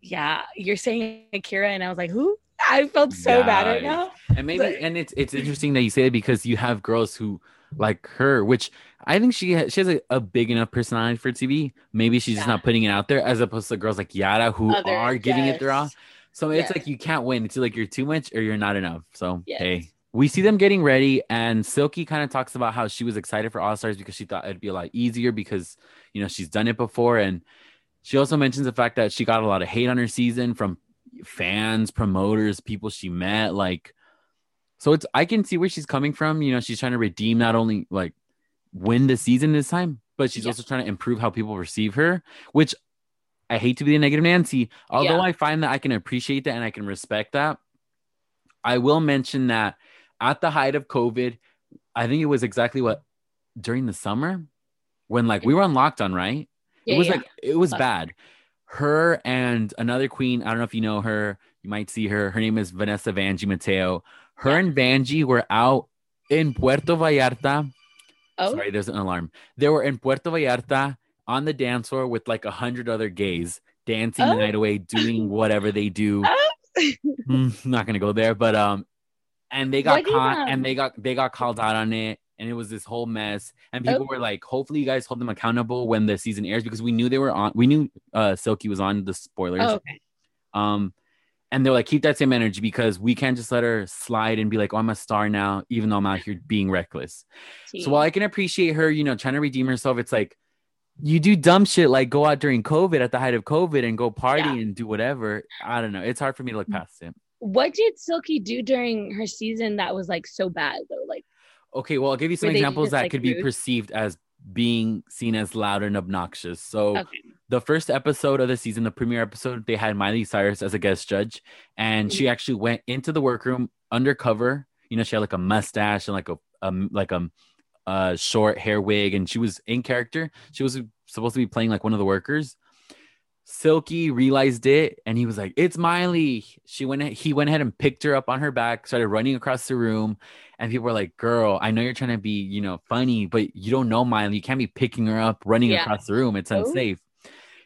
yeah, you're saying A'keria and I was like, "Who?" I felt so bad right now. and maybe and it's it's interesting that you say it because you have girls who like her which i think she has she has a, a big enough personality for tv maybe she's just not putting it out there as opposed to girls like yara who Other- are giving it their all. Yes. so it's like you can't win. It's like you're too much or you're not enough. So Yes. hey we see them getting ready and silky kind of talks about how she was excited for all stars because she thought it'd be a lot easier because you know she's done it before. And She also mentions the fact that she got a lot of hate on her season from fans, promoters, people she met. Like, so it's I can see where she's coming from. You know, she's trying to redeem not only like win the season this time, but she's Yeah. also trying to improve how people perceive her, which I hate to be a negative Nancy. Although Yeah. I find that I can appreciate that and I can respect that. I will mention that at the height of COVID, I think it was exactly what during the summer when like we were on lockdown, right? Yeah, it was yeah. like it was bad. Her and another queen, I don't know if you know her, you might see her. Her name is Vanessa Vanjie Mateo. Her Yeah. and Vanjie were out in Puerto Vallarta. oh, Sorry, there's an alarm. They were in Puerto Vallarta on the dance floor with like a hundred other gays dancing the Oh. night away, doing *laughs* whatever they do. Oh. *laughs* Mm, not gonna go there, but um, and they got caught and they got they got called out on it, and it was this whole mess. And people Oh. were like, "Hopefully, you guys hold them accountable when the season airs," because we knew they were on. We knew uh Silky was on the spoilers. oh, okay. Um, and they're like, keep that same energy because we can't just let her slide and be like, oh, I'm a star now, even though I'm out here being reckless. So while I can appreciate her, you know, trying to redeem herself, it's like you do dumb shit like go out during COVID at the height of COVID and go party Yeah. and do whatever. I don't know. It's hard for me to look mm. past it. what did Silky do during her season that was like so bad though? Like, Okay, well, I'll give you some examples just, that like, could be perceived as being seen as loud and obnoxious. So okay, the first episode of the season, the premiere episode, they had Miley Cyrus as a guest judge, and she actually went into the workroom undercover. You know, she had like a mustache and like a um like a, a short hair wig, and she was in character. She was supposed to be playing like one of the workers. Silky realized it, and he was like, "It's Miley." She went. He went ahead and picked her up on her back, started running across the room, and people were like, "Girl, I know you're trying to be, you know, funny, but you don't know Miley. You can't be picking her up, running Yeah. across the room. It's unsafe."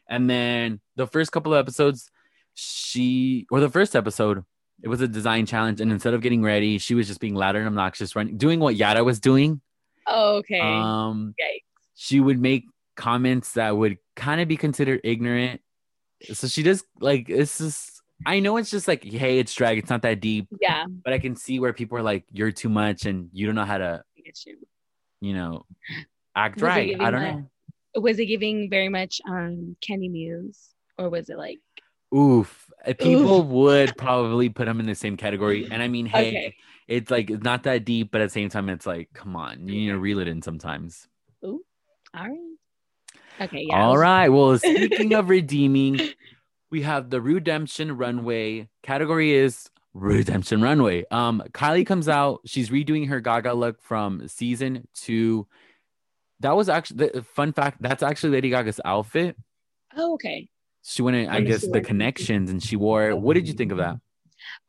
And then the first couple of episodes, she or the first episode, it was a design challenge, and instead of getting ready, she was just being louder and obnoxious, running, doing what Yara was doing. oh, okay, Um, okay. she would make comments that would kind of be considered ignorant. So she just like it's just. I know it's just like, hey, it's drag. It's not that deep, yeah, but I can see where people are like, you're too much, and you don't know how to, you. you know, act Was right. I don't know. Was it giving very much um Kandy Muse, or was it like Oof. Uh, People would probably put him in the same category. And I mean, hey, okay? it's like it's not that deep, but at the same time, it's like, come on, you need to reel it in sometimes. Ooh. All right, okay, yeah. I All right. Well, speaking of *laughs* redeeming, we have the Redemption Runway. Category is Redemption Runway. Um, Kylie comes out. She's redoing her Gaga look from season two. That was actually the fun fact. That's actually Lady Gaga's outfit. Oh, okay. She went in, I me guess, the I connections, and she wore. it. What did you think of that?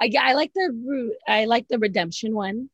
I I like the. I like the redemption one.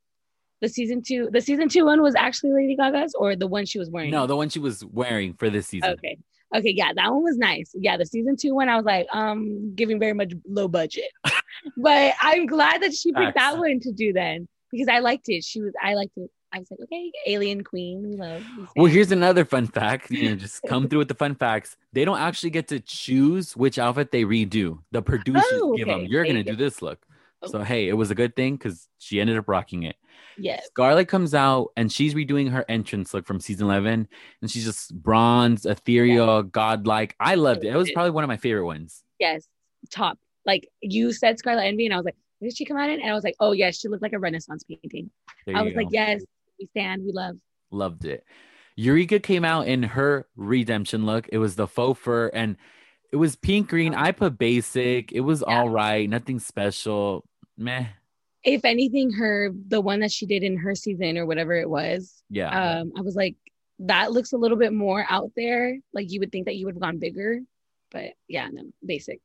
The season two, the season two one was actually Lady Gaga's, or the one she was wearing. No, the one she was wearing for this season. Okay. Okay. Yeah, that one was nice. Yeah, the season two one, I was like, um, giving very much low budget, *laughs* but I'm glad that she picked that one to do then because I liked it. She was, I liked it. I was like, okay, Alien Queen, we love. Well, here's another fun fact. You know, just come through with the fun facts. They don't actually get to choose which outfit they redo. The producers Oh, give them. You're gonna get- do this look. Oh. So hey, it was a good thing because she ended up rocking it. Yes. Scarlet comes out and she's redoing her entrance look from season 11, and she's just bronze, ethereal, godlike. I loved it. It was probably one of my favorite ones. Yes, top. Like you said, Scarlet Envy, and I was like, did she come out in? And I was like, oh yes, she looked like a Renaissance painting. I was go. like, yes, we stand, we love. Loved it. Eureka came out in her redemption look. It was the faux fur and it was pink green. Oh. I put basic. It was Yeah. all right. Nothing special. Meh. If anything, her the one that she did in her season or whatever it was, Yeah. um, I was like, that looks a little bit more out there. Like you would think that you would have gone bigger, but yeah, no, basic.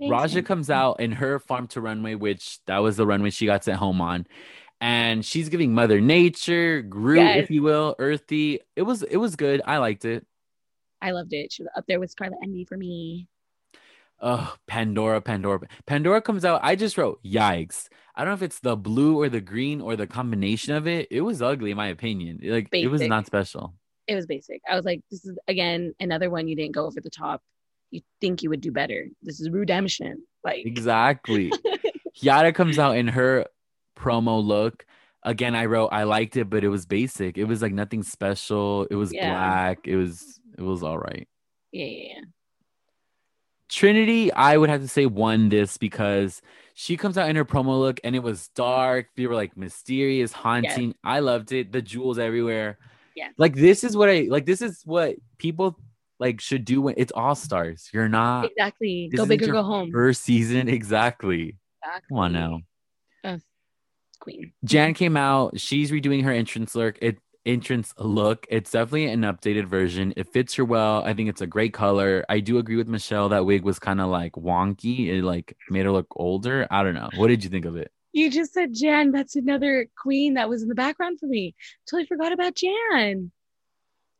Raja comes out in her farm to runway, which that was the runway she got sent home on. And she's giving Mother Nature, Groot, Yes. if you will, earthy. It was it was good. I liked it. I loved it. She was up there with Scarlet Envy for me. Oh, Pandora, Pandora. Pandora comes out. I just wrote, yikes. I don't know if it's the blue or the green or the combination of it. It was ugly, in my opinion. Like, it was not special. It was basic. I was like, this is again another one you didn't go over the top. You think you would do better. This is redemption. Like Exactly. *laughs* Yara comes out in her promo look. Again, I wrote, I liked it, but it was basic. It was like nothing special. It was Yeah. black. It was, it was all right. yeah, yeah, yeah. Trinity, I would have to say won this because she comes out in her promo look and it was dark. They were like mysterious, haunting. I loved it. The jewels everywhere. Yeah. Like this is what I like. This is what people like should do when it's all stars. You're not Exactly. Go big or go home. first season. Exactly. *laughs* Exactly. Come on now. Queen. Jan came out. She's redoing her entrance look. It entrance look. It's definitely an updated version. It fits her well. I think it's a great color. I do agree with Michelle. That wig was kind of like wonky. It like made her look older. I don't know. What did you think of it? You just said Jan. That's another queen that was in the background for me. Totally forgot about Jan.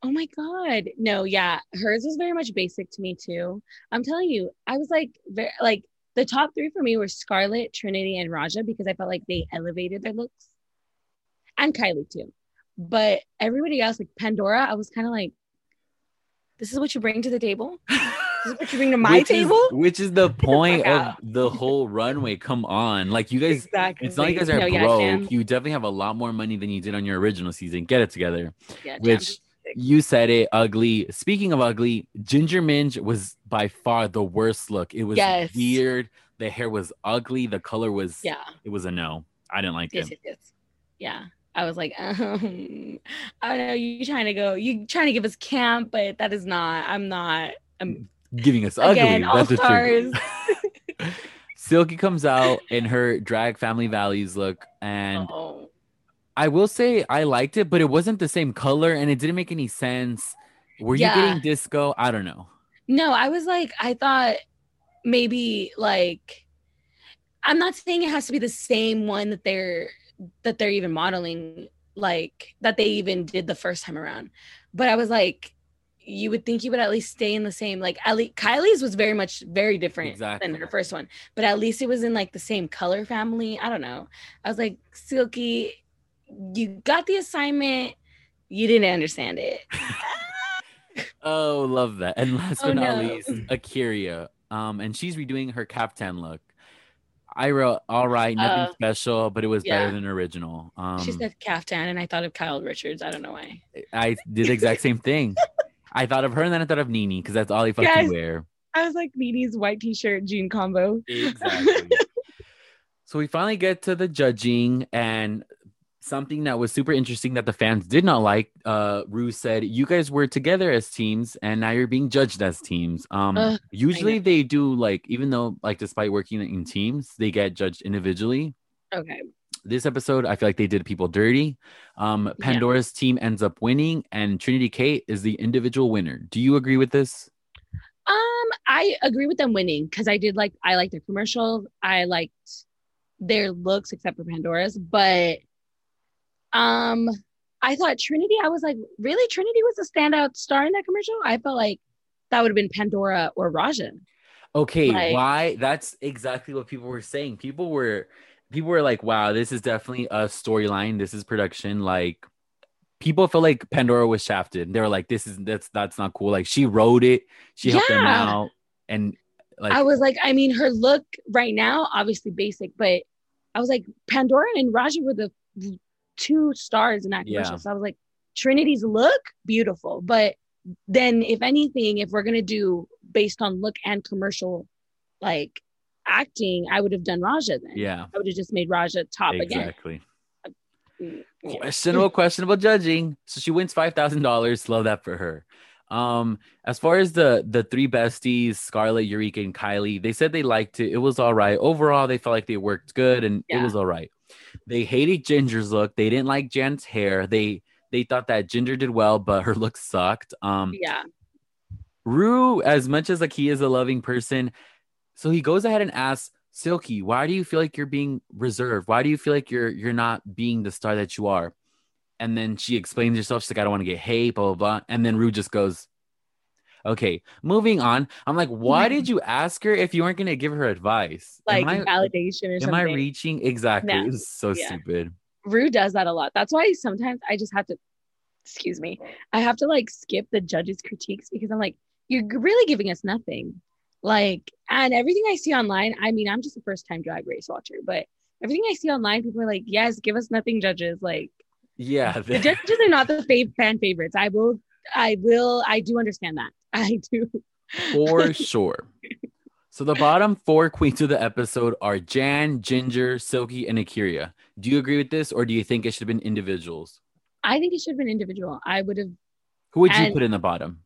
Oh my God. No, yeah. Hers was very much basic to me too. I'm telling you, I was like, very, like the top three for me were Scarlet, Trinity, and Raja because I felt like they elevated their looks. And Kylie too. But everybody else, like Pandora, I was kind of like, this is what you bring to the table? *laughs* This is what you bring to my which table? Is, which is the *laughs* point of ah. the whole runway. Come on. Like you guys exactly. it's not like you guys are No, broke. Jan- you definitely have a lot more money than you did on your original season. Get it together. yeah, which you said it ugly. Speaking of ugly, Ginger Minj was by far the worst look. It was Yes. weird. The hair was ugly. The color was yeah. it was a no. I didn't like Yes, it. yes, yes. Yeah. I was like, *laughs* um, I don't know. You trying to go, you trying to give us camp, but that is not, I'm not. I'm Giving us again, ugly. That's the stars. truth. *laughs* Silky comes out in her drag family values look, and Oh, I will say I liked it, but it wasn't the same color and it didn't make any sense. Were Yeah. you getting disco? I don't know. no, I was like, I thought maybe like, I'm not saying it has to be the same one that they're, that they're even modeling, like that they even did the first time around. But I was like, you would think you would at least stay in the same, like, at least Kylie's was very much very different Exactly. than her first one, but at least it was in like the same color family. I don't know. I was like, Silky, you got the assignment, you didn't understand it. *laughs* Oh, love that. And last but Oh, not no. least, A'keria. Um, and she's redoing her Caftan look. I wrote all right, nothing Uh, special, but it was yeah. better than original. Um, she said caftan, and I thought of Kyle Richards. I don't know why. I did the exact same thing. I thought of her and then I thought of Nini because that's all he fucking Yes. wear. I was like Nini's white t-shirt jean combo. Exactly. *laughs* so we finally get to the judging and something that was super interesting that the fans did not like. Uh Rue said, You guys were together as teams and now you're being judged as teams. Um Ugh, usually they do like even though like despite working in teams, they get judged individually. Okay. This episode, I feel like they did people dirty. Um Pandora's team ends up winning and Trinity Kate is the individual winner. Do you agree with this? Um, I agree with them winning because I did like I liked their commercials. I liked their looks except for Pandora's, but um I thought Trinity, I was like, really? Trinity was a standout star in that commercial? I felt like that would have been Pandora or Raja. Okay, Like- why? That's exactly what people were saying. People were people were like, "Wow, this is definitely a storyline. This is production." Like people felt like Pandora was shafted. They were like, "This is that's that's not cool." Like she wrote it, she helped them out, and like I was like, I mean, her look right now, obviously basic, but I was like, Pandora and Raja were the two stars in that Yeah. commercial. So I was like, Trinity's look, beautiful. But then, if anything, if we're gonna do based on look and commercial, like acting, I would have done Raja then. yeah, I would have just made Raja top exactly. again. Yeah. Questionable, *laughs* questionable judging. So she wins five thousand dollars. Love that for her. Um, as far as the the three besties, Scarlet, Eureka, and Kylie, they said they liked it. It was all right. Overall, they felt like they worked good and it was all right. They hated Ginger's look. They didn't like Jan's hair. They they thought that Ginger did well, but her look sucked. Um, Yeah. Rue, as much as like he is a loving person, so he goes ahead and asks Silky, "Why do you feel like you're being reserved? Why do you feel like you're you're not being the star that you are?" And then she explains herself. She's like, "I don't want to get hate, blah blah blah." And then Rue just goes, "Okay, moving on." I'm like, "Why *laughs* did you ask her if you weren't going to give her advice?" Like I, validation or am something. Am I reaching exactly? No. It was so Yeah. stupid. Rue does that a lot. That's why sometimes I just have to, excuse me, I have to like skip the judges' critiques because I'm like, you're really giving us nothing. Like, and everything I see online, I mean, I'm just a first time drag race watcher, but everything I see online, people are like, yes, give us nothing, judges. Like, Yeah, the *laughs* judges are not the fav- fan favorites. I will, I will, I do understand that. *laughs* I do. for sure. So the bottom four queens of the episode are Jan, Ginger, Silky, and A'keria. Do you agree with this, or do you think it should have been individuals? I think it should have been individual. I would have. Who would you And- put in the bottom?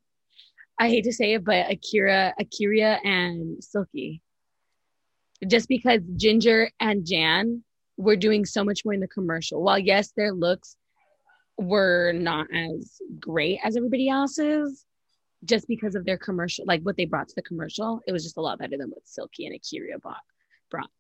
I hate to say it, but A'keria, A'keria, and Silky. Just because Ginger and Jan were doing so much more in the commercial. While yes, their looks were not as great as everybody else's, just because of their commercial, like what they brought to the commercial, it was just a lot better than what Silky and A'keria bought, brought.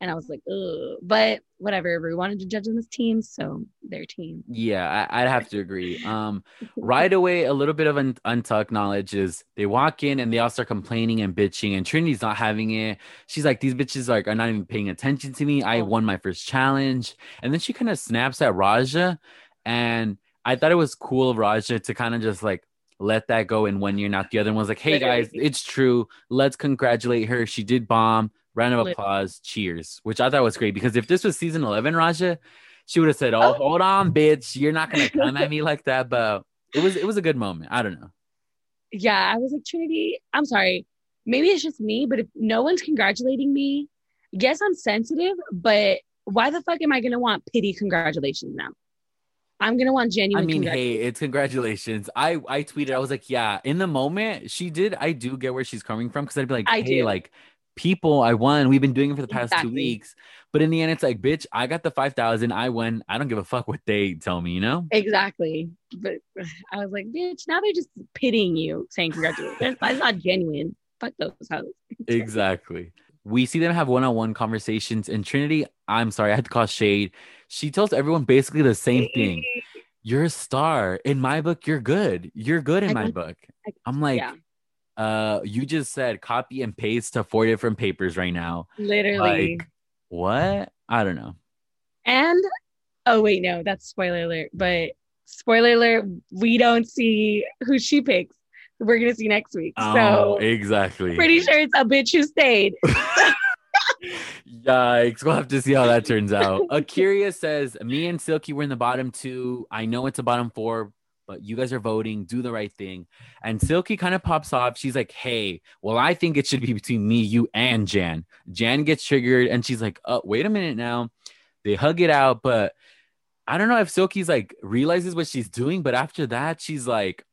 And I was like, ugh. But whatever, we wanted to judge them as teams, so their team. Yeah, I, I'd have to agree. Um, *laughs* right away, a little bit of un- untucked knowledge is they walk in and they all start complaining and bitching, and Trinity's not having it. She's like, "These bitches like are not even paying attention to me. I Oh. won my first challenge," and then she kind of snaps at Raja, and I thought it was cool of Raja to kind of just like let that go in one year, not the other. And was like, "Hey guys, it's true. Let's congratulate her. She did bomb. Round of applause. Cheers." Which I thought was great because if this was season eleven, Raja, she would have said, "Oh, Oh. hold on, bitch. You're not gonna come at *laughs* me like that." But it was it was a good moment. I don't know. yeah, I was like, Trinity, I'm sorry. Maybe it's just me, but if no one's congratulating me, yes, I'm sensitive, but why the fuck am I gonna want pity congratulations now? I'm gonna want genuine. I mean, hey, it's congratulations. I I tweeted. I was like, yeah. In the moment, she did. I do get where she's coming from because I'd be like, I hey, do. like people, I won. We've been doing it for the past two weeks. But in the end, it's like, bitch, I got the five thousand. I won. I don't give a fuck what they tell me. You know. Exactly. But *sighs* I was like, bitch, now they're just pitying you, saying congratulations. That's, not genuine. Fuck those hoes. *laughs* exactly. We see them have one-on-one conversations, and Trinity. I'm sorry, I had to call shade. She tells everyone basically the same thing. You're a star in my book. You're good. You're good in I my book. I'm like, yeah. uh, you just said copy and paste to four different papers right now. Literally. Like, what? I don't know. And oh wait, no, that's spoiler alert. But spoiler alert, we don't see who she picks. We're gonna see next week. Oh, so exactly. pretty sure it's a bitch who stayed. *laughs* Yikes. We'll have to see how that turns out. *laughs* A'keria says, Me and Silky were in the bottom two. I know it's a bottom four, but you guys are voting. Do the right thing. And Silky kind of pops off. She's like, Hey, well, I think it should be between me, you, and Jan. Jan gets triggered and she's like, Oh, wait a minute now. They hug it out, but I don't know if Silky's like realizes what she's doing, but after that, she's like,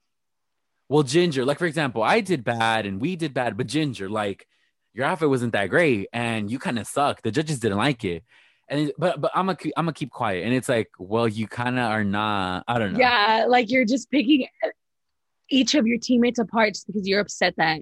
Well, Ginger, like for example, I did bad and we did bad, but Ginger, like, your outfit wasn't that great and you kind of suck. The judges didn't like it. And but but I'm gonna I'm gonna keep quiet. And it's like, well, you kind of are not. I don't know. Yeah, like you're just picking each of your teammates apart just because you're upset that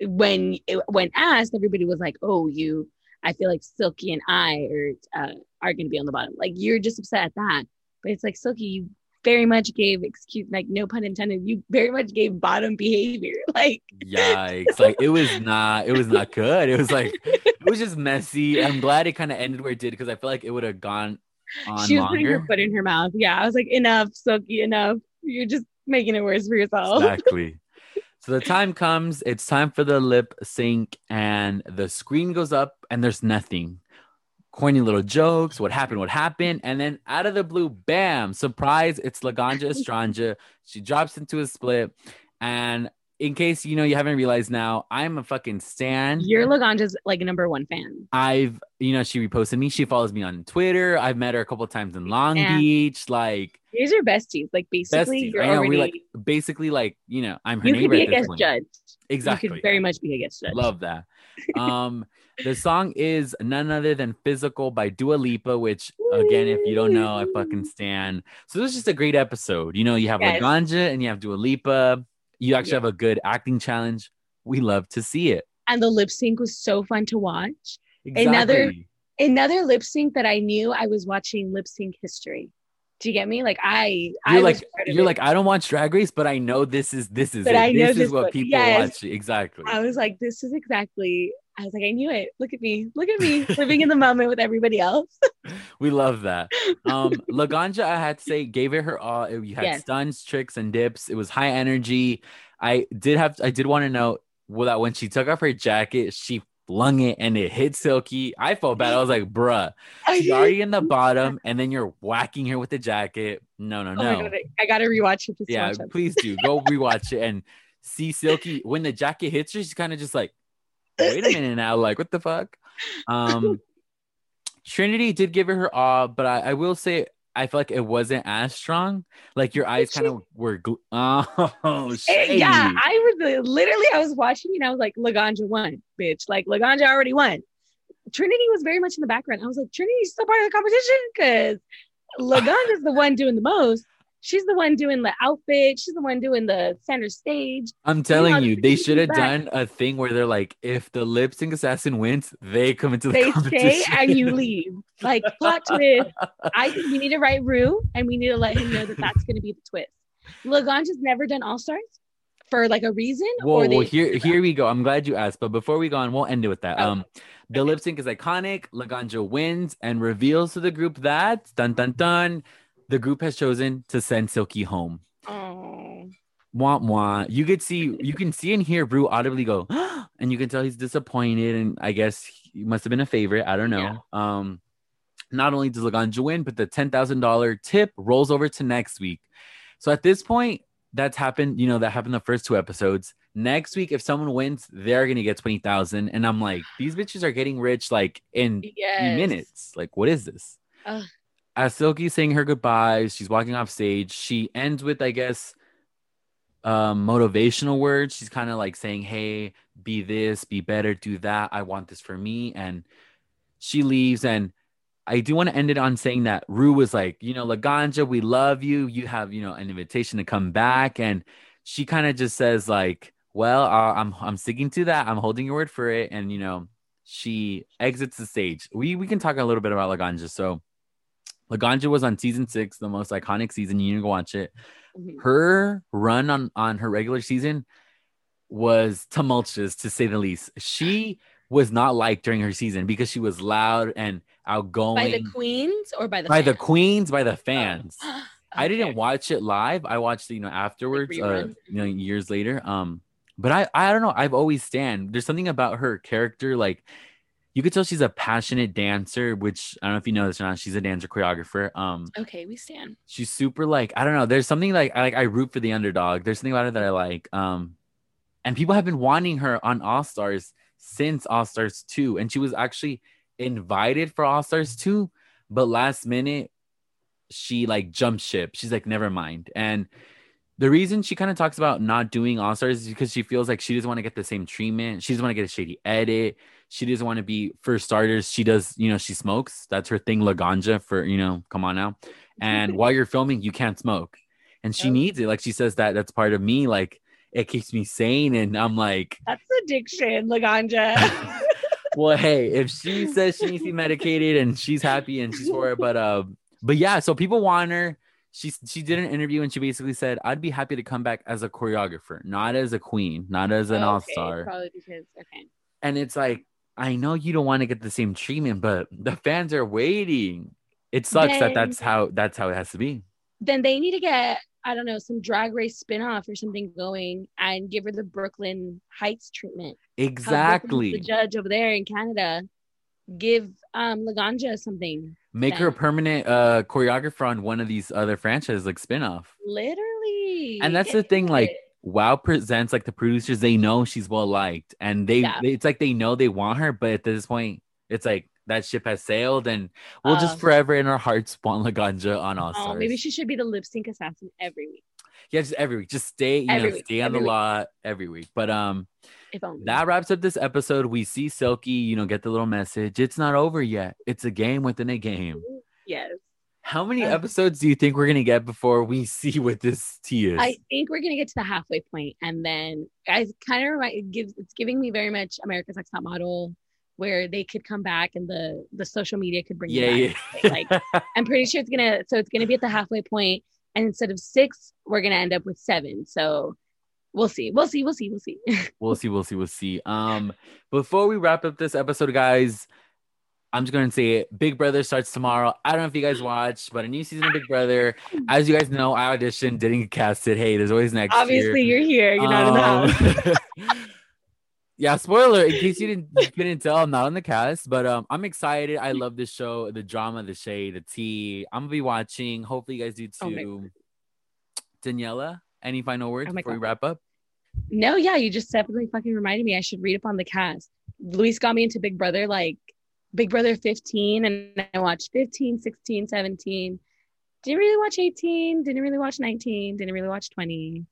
when when asked, everybody was like, "Oh, you." I feel like Silky and I are uh, are to be on the bottom. Like you're just upset at that, but it's like Silky, you very much gave excuse, like no pun intended. You very much gave bottom behavior. *laughs* Like Yikes! *laughs* Like it was not. It was not good. It was like it was just messy. I'm glad it kind of ended where it did because I feel like it would have gone on she was putting her foot in her mouth. Yeah, I was like, enough, Silky, enough. You're just making it worse for yourself. Exactly. *laughs* So the time comes, it's time for the lip sync, and the screen goes up, and there's nothing. Corny little jokes, what happened, what happened, and then out of the blue, bam, surprise, it's Laganja *laughs* Estranja. She drops into a split, and in case you know you haven't realized now, I'm a fucking stan. You're Laganja's like number one fan. I've, you know, she reposted me. She follows me on Twitter. I've met her a couple times in Long Yeah. Beach. Like, Here's your besties. Like basically, besties. you're know, already. like basically like you know I'm her you could be a guest point. judge. Exactly. You could very much be a guest judge. Love that. Um, the song is none other than "Physical" by Dua Lipa, which again, if you don't know, I fucking stand. So this is just a great episode. You know, you have Yes. Laganja and you have Dua Lipa. You actually Yeah. have a good acting challenge. We love to see it. And the lip sync was so fun to watch. Exactly. Another- Another lip sync that I knew I was watching lip sync history. Do you get me? Like I, I You're was like you're like I don't watch Drag Race, but I know this is this is But it. I know this this is what people Yes. watch. Exactly. I was like, this is exactly. I was like, I knew it. Look at me. Look at me living in the moment with everybody else. *laughs* *laughs* We love that. Um, Laganja, I had to say, gave it her all. You had Yes. stunts, tricks, and dips. It was high energy. I did have, I did want to note well, that when she took off her jacket, she flung it and it hit Silky. I felt bad. I was like, bruh, *laughs* she's already in the *laughs* bottom, and then you're whacking her with the jacket. No, no, Oh no. God, I gotta rewatch it. Yeah, please do go rewatch it and see Silky when the jacket hits her. She's kind of just like, wait a *laughs* minute now, like what the fuck? Um, Trinity did give her her awe, but I, I will say I feel like it wasn't as strong. Like your eyes kind of were. Gl- *laughs* oh, shady. yeah, I was uh, literally I was watching and I was like, Laganja won, bitch. Like Laganja already won. Trinity was very much in the background. I was like, Trinity's still part of the competition because Laganja's the one doing the most. She's the one doing the outfit. She's the one doing the center stage. I'm telling you, they should have done a thing where they're like, if the lip sync assassin wins, they come into the They competition. stay and you *laughs* leave. Like plot twist. I think we need to write Rue and we need to let him know that that's going to be the twist. Laganja's never done All Stars for like a reason. Whoa, or they well, here, here we go. I'm glad you asked, but before we go on, we'll end it with that. Oh. Um, the lip sync is iconic. Laganja wins and reveals to the group that dun dun dun, the group has chosen to send Silky home. Oh, Wah wah. You could see, you can see and hear Brew audibly go, *gasps* and you can tell he's disappointed. And I guess he must have been a favorite. I don't know. Um, not only does Laganja win, but the ten thousand dollar tip rolls over to next week. So at this point, that's happened. You know that happened the first two episodes. Next week, if someone wins, they're gonna get twenty thousand. And I'm like, these bitches are getting rich like in yes. minutes. Like, what is this? Ugh. As Silky's saying her goodbyes, she's walking off stage. She ends with, I guess, um, motivational words. She's kind of like saying, "Hey, be this, be better, do that. I want this for me." And she leaves. And I do want to end it on saying that Rue was like, you know, Laganja, we love you. You have, you know, an invitation to come back, and she kind of just says like, "Well, uh, I'm I'm sticking to that. I'm holding your word for it." And you know, she exits the stage. We we can talk a little bit about Laganja. So. Laganja was on season six, the most iconic season. You need to go watch it Mhm. her run on on her regular season was tumultuous to say the least. She was not liked during her season because she was loud and outgoing by the queens or by the by the fans? queens, by the fans. *gasps* I Okay. didn't watch it live. I watched it, you know, afterwards, uh, you know, years later. Um, but I, I don't know. I've always stand. There's something about her character, like you could tell she's a passionate dancer, which I don't know if you know this or not. She's a dancer choreographer. Um, Okay, we stand. she's super like I don't know. There's something like I like I root for the underdog. There's something about her that I like. Um, and people have been wanting her on All Stars since All Stars two, and she was actually invited for All Stars two, but last minute she like jumped ship. She's like never mind. And the reason she kind of talks about not doing All Stars is because she feels like she doesn't want to get the same treatment. She doesn't want to get a shady edit. She doesn't want to be for starters. She does, you know, she smokes. That's her thing, Laganja. For you know, come on now. And *laughs* while you're filming, you can't smoke, and she Oh. needs it. Like she says that that's part of me. Like it keeps me sane, and I'm like, That's addiction, Laganja. *laughs* well, hey, if she *laughs* says she needs to be medicated and she's happy and she's for it, but uh, but yeah, so people want her. She she did an interview and she basically said, "I'd be happy to come back as a choreographer, not as a queen, not as an Okay, all star." Probably because okay. And it's like, I know you don't want to get the same treatment, but the fans are waiting. It sucks that that's how that's how it has to be. Then they need to get I don't know some drag race spinoff or something going and give her the Brooke Lynn Hytes treatment. Exactly. The judge over there in Canada give um Laganja something. Make her a permanent uh choreographer on one of these other franchises, like spinoff. Literally. And that's the thing, like. WoW presents like the producers, they know she's well liked, and they, Yeah. it's like they know they want her, but at this point, it's like that ship has sailed, and we'll just Uh, forever in our hearts want Laganja on All Stars. Oh, maybe she should be the lip sync assassin every week. yeah, just every week, just stay, you Every know, week, stay on every the week. lot every week. But um, that wraps up this episode. We see Silky, you know, get the little message. It's not over yet. It's a game within a game. yes. How many episodes do you think we're gonna get before we *laughs* see what this tea is? I think we're gonna get to the halfway point, and then guys kind of remind it gives it's giving me very much America's Next Top Model, where they could come back and the the social media could bring yeah, it yeah. Like *laughs* I'm pretty sure it's gonna so it's gonna be at the halfway point, and instead of six, we're gonna end up with seven. So we'll see, we'll see, we'll see, we'll see. *laughs* we'll see, we'll see, we'll see. Um, before we wrap up this episode, guys, I'm just gonna say it. Big Brother starts tomorrow. I don't know if you guys watched, but a new season of Big Brother. As you guys know, I auditioned, didn't get casted. Hey, there's always next Obviously, year. you're here. You're not in the house. Um, *laughs* *laughs* yeah, spoiler in case you didn't couldn't tell, I'm not on the cast, but um, I'm excited. I love this show, the drama, the shade, the tea. I'm gonna be watching. Hopefully, you guys do Oh too. Daniela, any final words Oh before we wrap up? No, yeah, you just definitely fucking reminded me. I should read up on the cast. Luis got me into Big Brother like Big Brother 15 and I watched 15, 16, 17. Didn't really watch 18, didn't really watch 19, didn't really watch 20.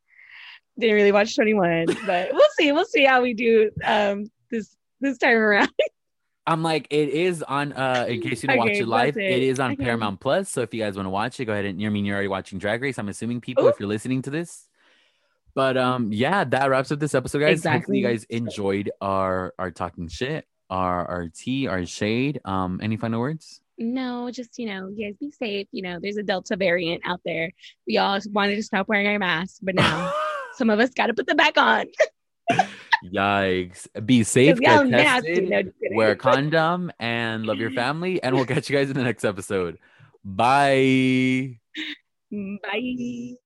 Didn't really watch 21, *laughs* but we'll see. We'll see how we do um this this time around. *laughs* I'm like, it is on. Uh, in case you don't watch it live, it it. is on Okay. Paramount Plus. So if you guys want to watch it, go ahead and. I mean, you're already watching Drag Race. I'm assuming people, if you're listening to this. But um, yeah, that wraps up this episode, guys. Hopefully, you guys enjoyed our our talking shit, our our tea, our shade. Um, any final words? No, just you know, you guys be safe. You know, there's a Delta variant out there. We all wanted to stop wearing our masks, but now *laughs* some of us got to put them back on. Yikes! Be safe, get tested, No, wear a *laughs* condom, and love your family. And we'll catch you guys in the next episode. Bye. Bye.